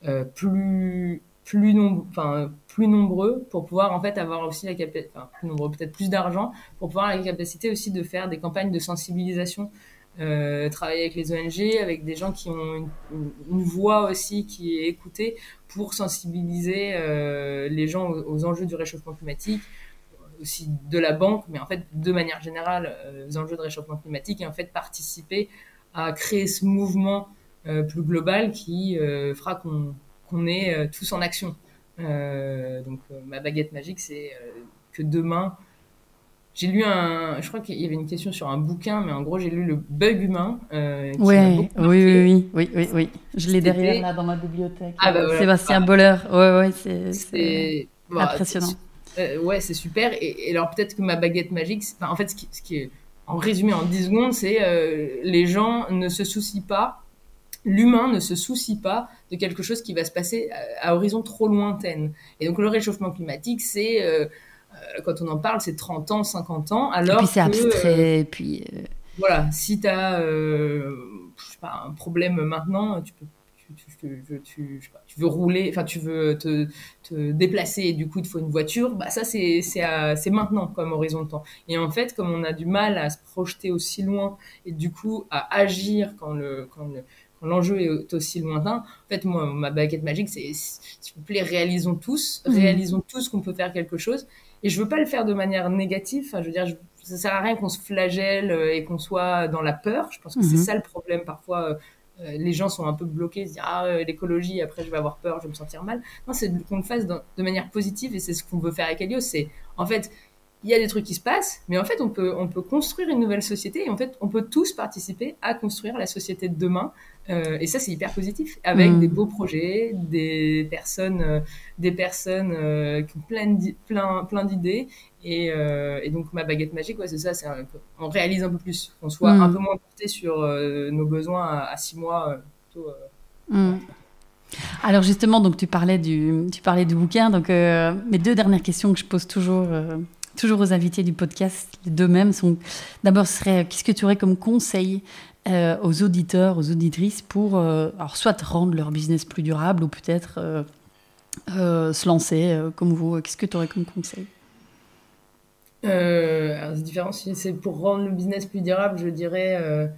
euh, plus plus, enfin, plus nombreux pour pouvoir en fait avoir aussi la capacité, enfin, plus nombreux, peut-être plus d'argent pour pouvoir avoir la capacité aussi de faire des campagnes de sensibilisation, euh, travailler avec les ONG, avec des gens qui ont une, voix aussi qui est écoutée pour sensibiliser euh, les gens aux, enjeux du réchauffement climatique, aussi de la banque, mais en fait de manière générale aux enjeux de réchauffement climatique et en fait participer à créer ce mouvement euh, plus global qui euh, fera qu'on est euh, tous en action. donc ma baguette magique, c'est que demain, j'ai lu un, je crois qu'il y avait une question sur un bouquin, mais en gros j'ai lu le bug humain. oui, oui, oui, oui, oui, oui, Je l'ai derrière là dans ma bibliothèque. Ah, bah, Sébastien ah. Boller, ouais, ouais, c'est impressionnant. Ouais, c'est super. Et, alors peut-être que ma baguette magique, en fait, ce qui, ce qui, est en résumé en 10 secondes, c'est les gens ne se soucient pas l'humain ne se soucie pas de quelque chose qui va se passer à, horizon trop lointaine. Et donc le réchauffement climatique, c'est, euh, euh, quand on en parle, c'est 30 ans, 50 ans. Alors et puis c'est abstrait, et puis... Euh, voilà, si tu as pas, un problème maintenant, tu peux tu, tu, tu, veux rouler, enfin tu veux te, te, déplacer et du coup il te faut une voiture, bah ça c'est c'est maintenant comme horizon de temps. Et en fait, comme on a du mal à se projeter aussi loin et du coup à agir quand le, quand le, l'enjeu est aussi lointain. En fait, moi, ma baguette magique, c'est s'il vous plaît, réalisons tous, mhm. réalisons tous qu'on peut faire quelque chose. Et je veux pas le faire de manière négative. Enfin, je veux dire, je, ça sert à rien qu'on se flagelle euh, et qu'on soit dans la peur. Je pense que c'est mhm. ça le problème. Parfois, euh, les gens sont un peu bloqués, se disent ah l'écologie, après je vais avoir peur, je vais me sentir mal. Non, c'est qu'on le fasse de manière positive et c'est ce qu'on veut faire avec Helios. C'est en fait il y a des trucs qui se passent, mais en fait, on peut, on peut construire une nouvelle société et en fait, on peut tous participer à construire la société de demain. Euh, et ça, c'est hyper positif, avec mm. des beaux projets, des personnes, euh, des personnes euh, qui ont plein, plein, plein d'idées. Et, et, donc, ma baguette magique, ouais, c'est ça, c'est on réalise un peu plus, qu'on soit mm. un peu moins porté sur nos besoins à, six mois. Plutôt, mm. Alors justement, donc tu parlais du, tu parlais du bouquin. Donc mes deux dernières questions que je pose toujours toujours aux invités du podcast, les deux mêmes sont d'abord serait qu'est-ce que tu aurais comme conseil euh, aux auditeurs, aux auditrices pour euh, alors soit rendre leur business plus durable ou peut-être euh, se lancer comme vous. Qu'est-ce que tu aurais comme conseil? C'est différent. Si c'est pour rendre le business plus durable, je dirais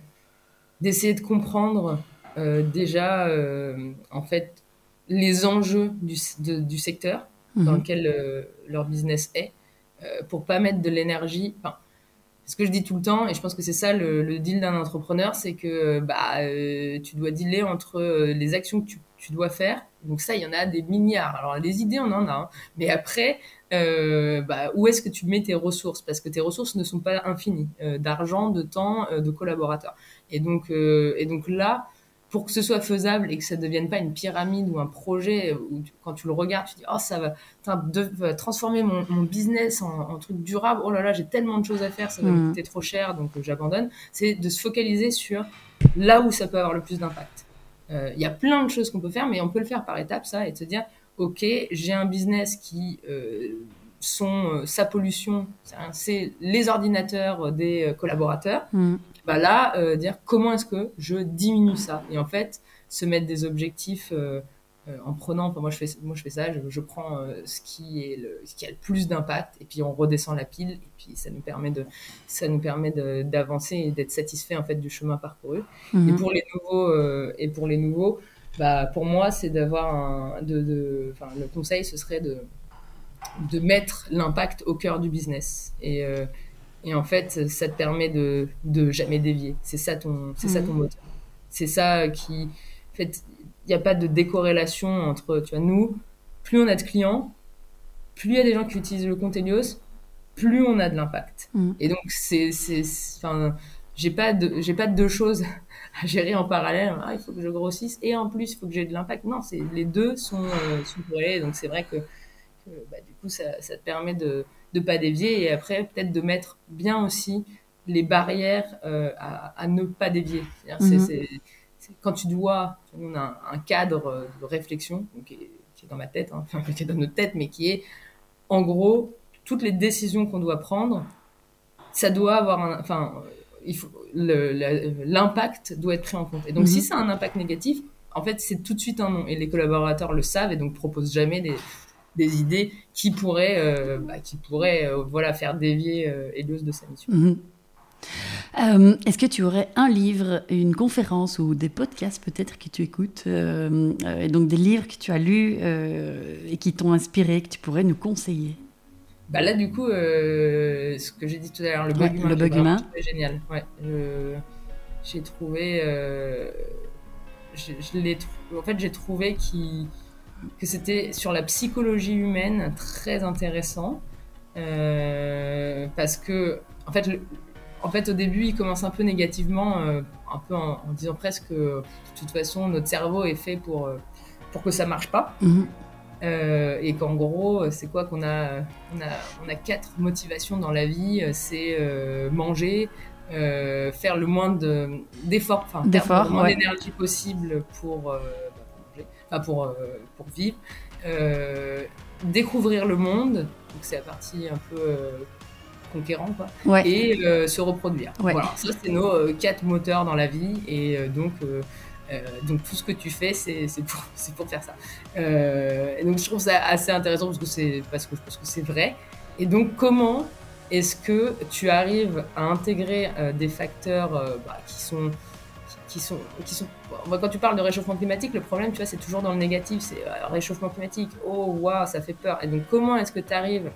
d'essayer de comprendre déjà en fait les enjeux du, du secteur dans mhm. lequel leur business est euh, pour pas mettre de l'énergie. Enfin, ce que je dis tout le temps, et je pense que c'est ça le, deal d'un entrepreneur, c'est que bah, euh, tu dois dealer entre euh, les actions que tu, tu, dois faire. Donc ça, il y en a des milliards. Alors les idées, on en a. Hein. Mais après, bah, où est-ce que tu mets tes ressources? Parce que tes ressources ne sont pas infinies, d'argent, de temps, de collaborateurs. Et donc, et donc là, pour que ce soit faisable et que ça ne devienne pas une pyramide ou un projet où quand tu le regardes, tu dis oh ça va, de, transformer mon, business en, truc durable. Oh là là, j'ai tellement de choses à faire, ça va me mm. coûter trop cher, donc euh, j'abandonne. C'est de se focaliser sur là où ça peut avoir le plus d'impact. Euh, il y a plein de choses qu'on peut faire, mais on peut le faire par étapes, ça, et de se dire ok, j'ai un business qui euh, sont sa pollution, c'est les ordinateurs des collaborateurs. Mm bah là, euh, dire comment est-ce que je diminue ça Et en fait, se mettre des objectifs euh, euh, en prenant, enfin, moi je fais, moi je fais ça, je, prends ce qui est le, ce qui a le plus d'impact et puis on redescend la pile et puis ça nous permet de, ça nous permet d'avancer et d'être satisfait en fait du chemin parcouru. Et mhm. pour les nouveaux, et pour les nouveaux, bah pour moi c'est d'avoir un, de, de, enfin le conseil ce serait de de mettre l'impact au cœur du business et et en fait, ça te permet de, de jamais dévier. C'est ça ton, c'est ça ton mhm. moteur. C'est ça qui, en fait, il n'y a pas de décorrélation entre, tu vois, nous, plus on a de clients, plus il y a des gens qui utilisent le compte Helios, plus on a de l'impact. Mhm. Et donc, c'est, enfin, j'ai pas de, j'ai pas de deux choses à gérer en parallèle. Ah, il faut que je grossisse et en plus, il faut que j'ai de l'impact. Non, c'est les deux sont, euh, sont Donc c'est vrai que, bah, du coup, ça, ça, te permet de ne pas dévier et après peut-être de mettre bien aussi les barrières euh, à, à, ne pas dévier. C'est quand tu dois, on a un, cadre de réflexion qui, est, qui, est, dans ma tête, hein, enfin qui est dans notre tête, mais qui est en gros toutes les décisions qu'on doit prendre, ça doit avoir un, enfin l'impact doit être pris en compte. Et donc, si ça mhm. a un impact négatif, en fait, c'est tout de suite un non. Et les collaborateurs le savent et donc proposent jamais des, des idées qui pourraient, euh, bah, qui pourraient euh, voilà, faire dévier euh, Helios de sa mission. Mhm. Est-ce que tu aurais un livre, une conférence ou des podcasts peut-être que tu écoutes, et donc des livres que tu as lus et qui t'ont inspiré, que tu pourrais nous conseiller? Bah là, du coup, euh, ce que j'ai dit tout à l'heure, le bug humain, le bug humain. génial. Ouais, j'ai trouvé, euh, je, en fait, j'ai trouvé qui que c'était sur la psychologie humaine très intéressant euh, parce que, en fait, en fait, au début, il commence un peu négativement, euh, un peu en, disant presque que de toute façon, notre cerveau est fait pour pour que ça marche pas. Mhm. Euh, et qu'en gros, c'est quoi qu'on a on, a on a quatre motivations dans la vie, c'est euh, manger, euh, faire le moins d'efforts, enfin faire le moins d'énergie possible pour, euh, manger, enfin pour, pour vivre, découvrir le monde, donc c'est la partie un peu conquérant quoi, et se reproduire. Voilà, ça c'est nos quatre moteurs dans la vie et donc euh, donc tout ce que tu fais, c'est pour, pour faire ça. Euh, et donc je trouve ça assez intéressant parce que c'est parce que, parce que c'est vrai. Et donc comment est-ce que tu arrives à intégrer euh, des facteurs bah, qui sont qui sont, qui sont quand tu parles de réchauffement climatique, le problème, tu vois, c'est toujours dans le négatif. C'est réchauffement climatique. Oh, waouh, ça fait peur. Et donc, comment est-ce que tu arrives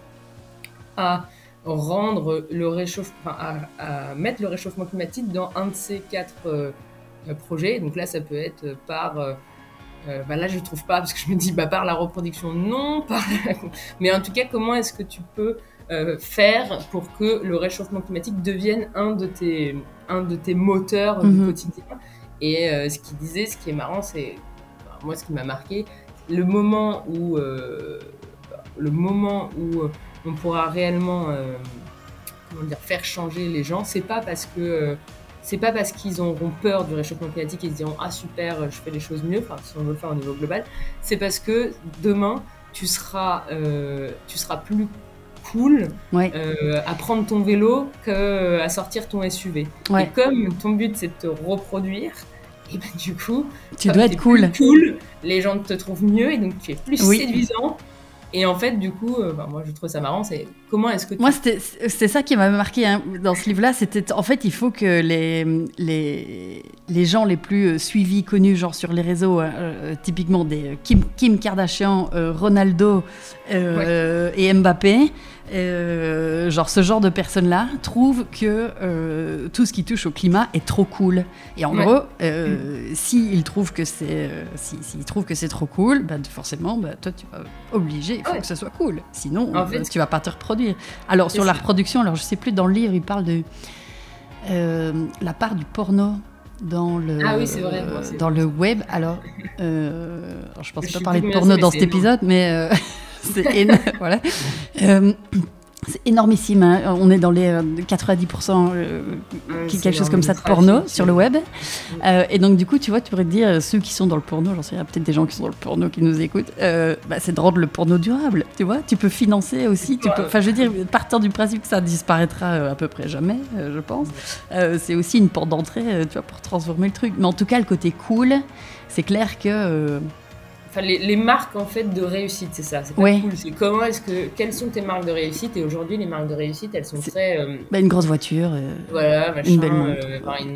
à rendre le réchauffement, à, à, mettre le réchauffement climatique dans un de ces quatre euh, projet. Donc là, ça peut être par euh, euh, bah là, je trouve pas parce que je me dis bah par la reproduction, non, par mais en tout cas, comment est-ce que tu peux faire pour que le réchauffement climatique devienne un de tes un de tes moteurs du mhm. quotidien? Et ce qu'il disait, ce qui est marrant, c'est moi ce qui m'a marqué, le moment où le moment où on pourra réellement comment dire faire changer les gens, c'est pas parce que c'est pas parce qu'ils auront peur du réchauffement climatique et se diront ah super je fais les choses mieux enfin si on veut le faire au niveau global. C'est parce que demain tu seras euh, tu seras plus cool euh, à prendre ton vélo qu'à sortir ton SUV et comme ton but c'est de te reproduire et ben du coup tu dois être cool. cool les gens te trouvent mieux et donc tu es plus séduisant et en fait, du coup, euh, bah, moi, je trouve ça marrant. C'est comment est-ce que tu... moi, c'était ça qui m'a marqué hein, dans ce livre-là. C'était en fait, il faut que les les les gens les plus euh, suivis, connus, genre sur les réseaux, hein, euh, typiquement des Kim, Kim Kardashian, Ronaldo et Mbappé, euh, genre ce genre de personnes-là trouvent que euh, tout ce qui touche au climat est trop cool. Et en gros, euh, s'ils trouvent que c'est si, trouvent que c'est trop cool, bah, forcément, bah, toi tu vas obliger, il faut que ça soit cool. Sinon, tu vas pas te reproduire. Alors sur la reproduction, alors je sais plus dans le livre, il parle de la part du porno dans le, ah oui, vrai, dans le web. Alors, je pense pas parler de porno dans cet épisode, mais c'est énorme. voilà. Euh, c'est énormissime. Hein. On est dans les 90%, euh, euh, quelque chose comme ça de porno sur le web. et donc, du coup, tu vois, tu pourrais te dire, ceux qui sont dans le porno, j'en sais, il y a peut-être des gens qui sont dans le porno qui nous écoutent, bah, c'est de rendre le porno durable. Tu vois, tu peux financer aussi. Tu peux, enfin, je veux dire, partant du principe que ça disparaîtra à peu près jamais, je pense. c'est aussi une porte d'entrée, tu vois, pour transformer le truc. Mais en tout cas, le côté cool, c'est clair que Enfin, les, marques en fait de réussite, c'est ça. C'est pas cool. C'est comment est-ce que quelles sont tes marques de réussite? Et aujourd'hui, les marques de réussite, elles sont très. Euh, bah, une grosse voiture. Euh, voilà, machin, une belle montre. Euh, une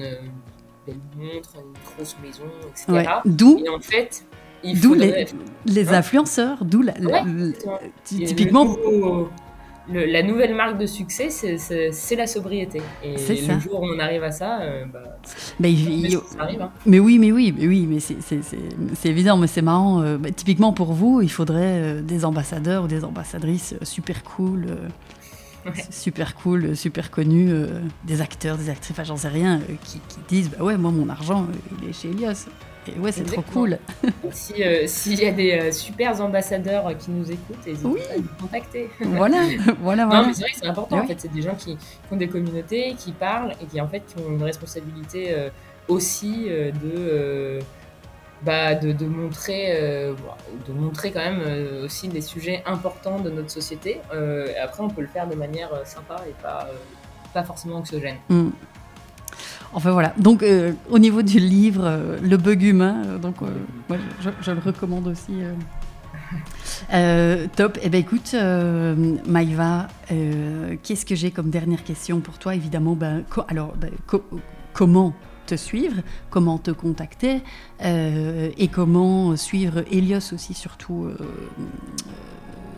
belle montre, une grosse maison, etc. D'où. Et en fait. D'où les, les hein? influenceurs, d'où la, typiquement la nouvelle marque de succès, c'est la sobriété. Et le jour où on arrive à ça, euh, bah, bah ça arrive. Hein. Mais oui, mais oui, mais oui, mais c'est évident, mais c'est marrant. Euh, bah, typiquement pour vous, il faudrait euh, des ambassadeurs ou des ambassadrices super cool. super cool, super connu, des acteurs, des actrices, enfin j'en sais rien, qui, disent bah ouais, moi mon argent, il est chez Elios. Et ouais, c'est trop cool. S'il y a des super ambassadeurs qui nous écoutent, n'hésitez pas à nous contacter. Voilà, voilà, voilà. Non, mais c'est vrai que c'est important. En fait, c'est des gens qui, ont des communautés, qui parlent et qui en fait qui ont une responsabilité aussi de bah, de, de, montrer, euh, de montrer quand même euh, aussi des sujets importants de notre société. Euh, après, on peut le faire de manière sympa et pas, pas forcément anxiogène. Mm. Enfin voilà, donc au niveau du livre, Le bug humain, donc moi, je, le recommande aussi. top. Eh bien, écoute, Maïva, qu'est-ce que j'ai comme dernière question pour toi? Évidemment, ben, alors, ben, comment te suivre, comment te contacter euh, et comment suivre Elios aussi, surtout euh, euh,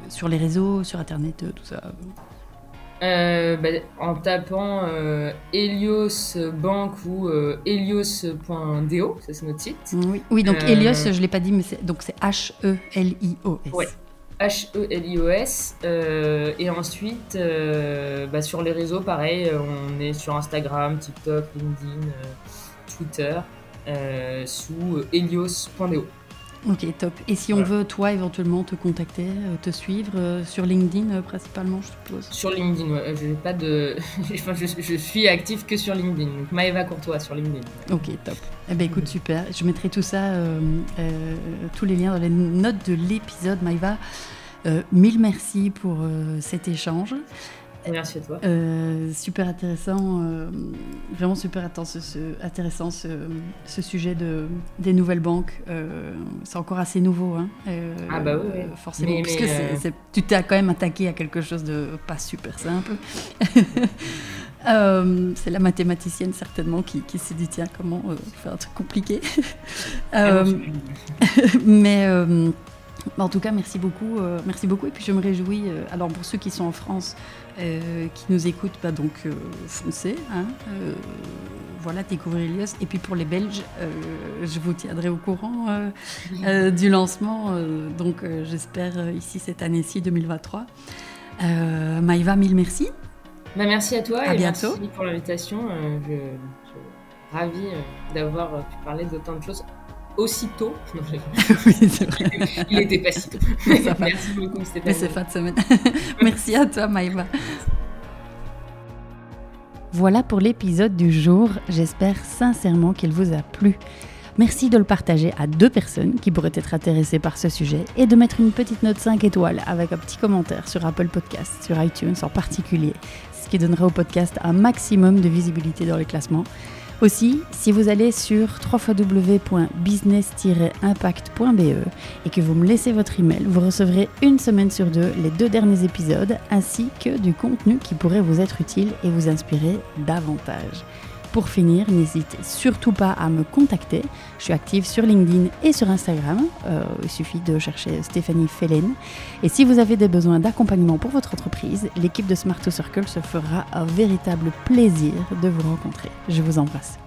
sur les réseaux, sur Internet, tout ça. Bah, en tapant Helios Bank ou helios.do, ça c'est notre site. Oui, oui donc Helios, je ne l'ai pas dit, mais c'est, donc c'est H-E-L-I-O-S. Ouais. H-E-L-I-O-S. et ensuite, bah, sur les réseaux, pareil, on est sur Instagram, TikTok, LinkedIn. Twitter euh, sous helios.do. Ok, top. Et si on veut, toi, éventuellement, te contacter, euh, te suivre euh, sur LinkedIn principalement, je suppose Sur LinkedIn, ouais. Je, pas de... je, suis actif que sur LinkedIn. Donc Maëva Courtois sur LinkedIn. Ok, top. Eh ben, écoute, super. Je mettrai tout ça, tous les liens dans les notes de l'épisode. Maëva, mille merci pour cet échange. Merci à toi. Euh, super intéressant, euh, vraiment super intéressant ce, intéressant ce, sujet de, des nouvelles banques. Euh, c'est encore assez nouveau, hein, ah bah oui, forcément, parce que tu t'es quand même attaqué à quelque chose de pas super simple. c'est la mathématicienne certainement qui, qui s'est dit tiens comment faire un truc compliqué. Ah mais en tout cas, merci beaucoup, merci beaucoup. Et puis je me réjouis. alors pour ceux qui sont en France, euh, qui nous écoutent, bah donc euh, foncez, hein, euh, voilà, découvrez Elios. Et puis pour les Belges, je vous tiendrai au courant du lancement, donc j'espère ici cette année-ci 2023. Maïva, mille merci. Bah, merci à toi à et bientôt. merci pour l'invitation. je, suis ravie d'avoir pu parler d'autant de choses aussitôt. oui, c'est vrai. Il était pas si tôt. Merci beaucoup, Stéphane. Mais c'est fin de semaine. Merci à toi, Maïva. Voilà pour l'épisode du jour. J'espère sincèrement qu'il vous a plu. Merci de le partager à deux personnes qui pourraient être intéressées par ce sujet et de mettre une petite note 5 étoiles avec un petit commentaire sur Apple Podcast, sur iTunes en particulier, ce qui donnera au podcast un maximum de visibilité dans les classements. Aussi, si vous allez sur www.business-impact.be et que vous me laissez votre email, vous recevrez une semaine sur deux les deux derniers épisodes ainsi que du contenu qui pourrait vous être utile et vous inspirer davantage. Pour finir, n'hésitez surtout pas à me contacter. Je suis active sur LinkedIn et sur Instagram. Euh, il suffit de chercher Stéphanie Fellen. Et si vous avez des besoins d'accompagnement pour votre entreprise, l'équipe de Smart to Circle se fera un véritable plaisir de vous rencontrer. Je vous embrasse.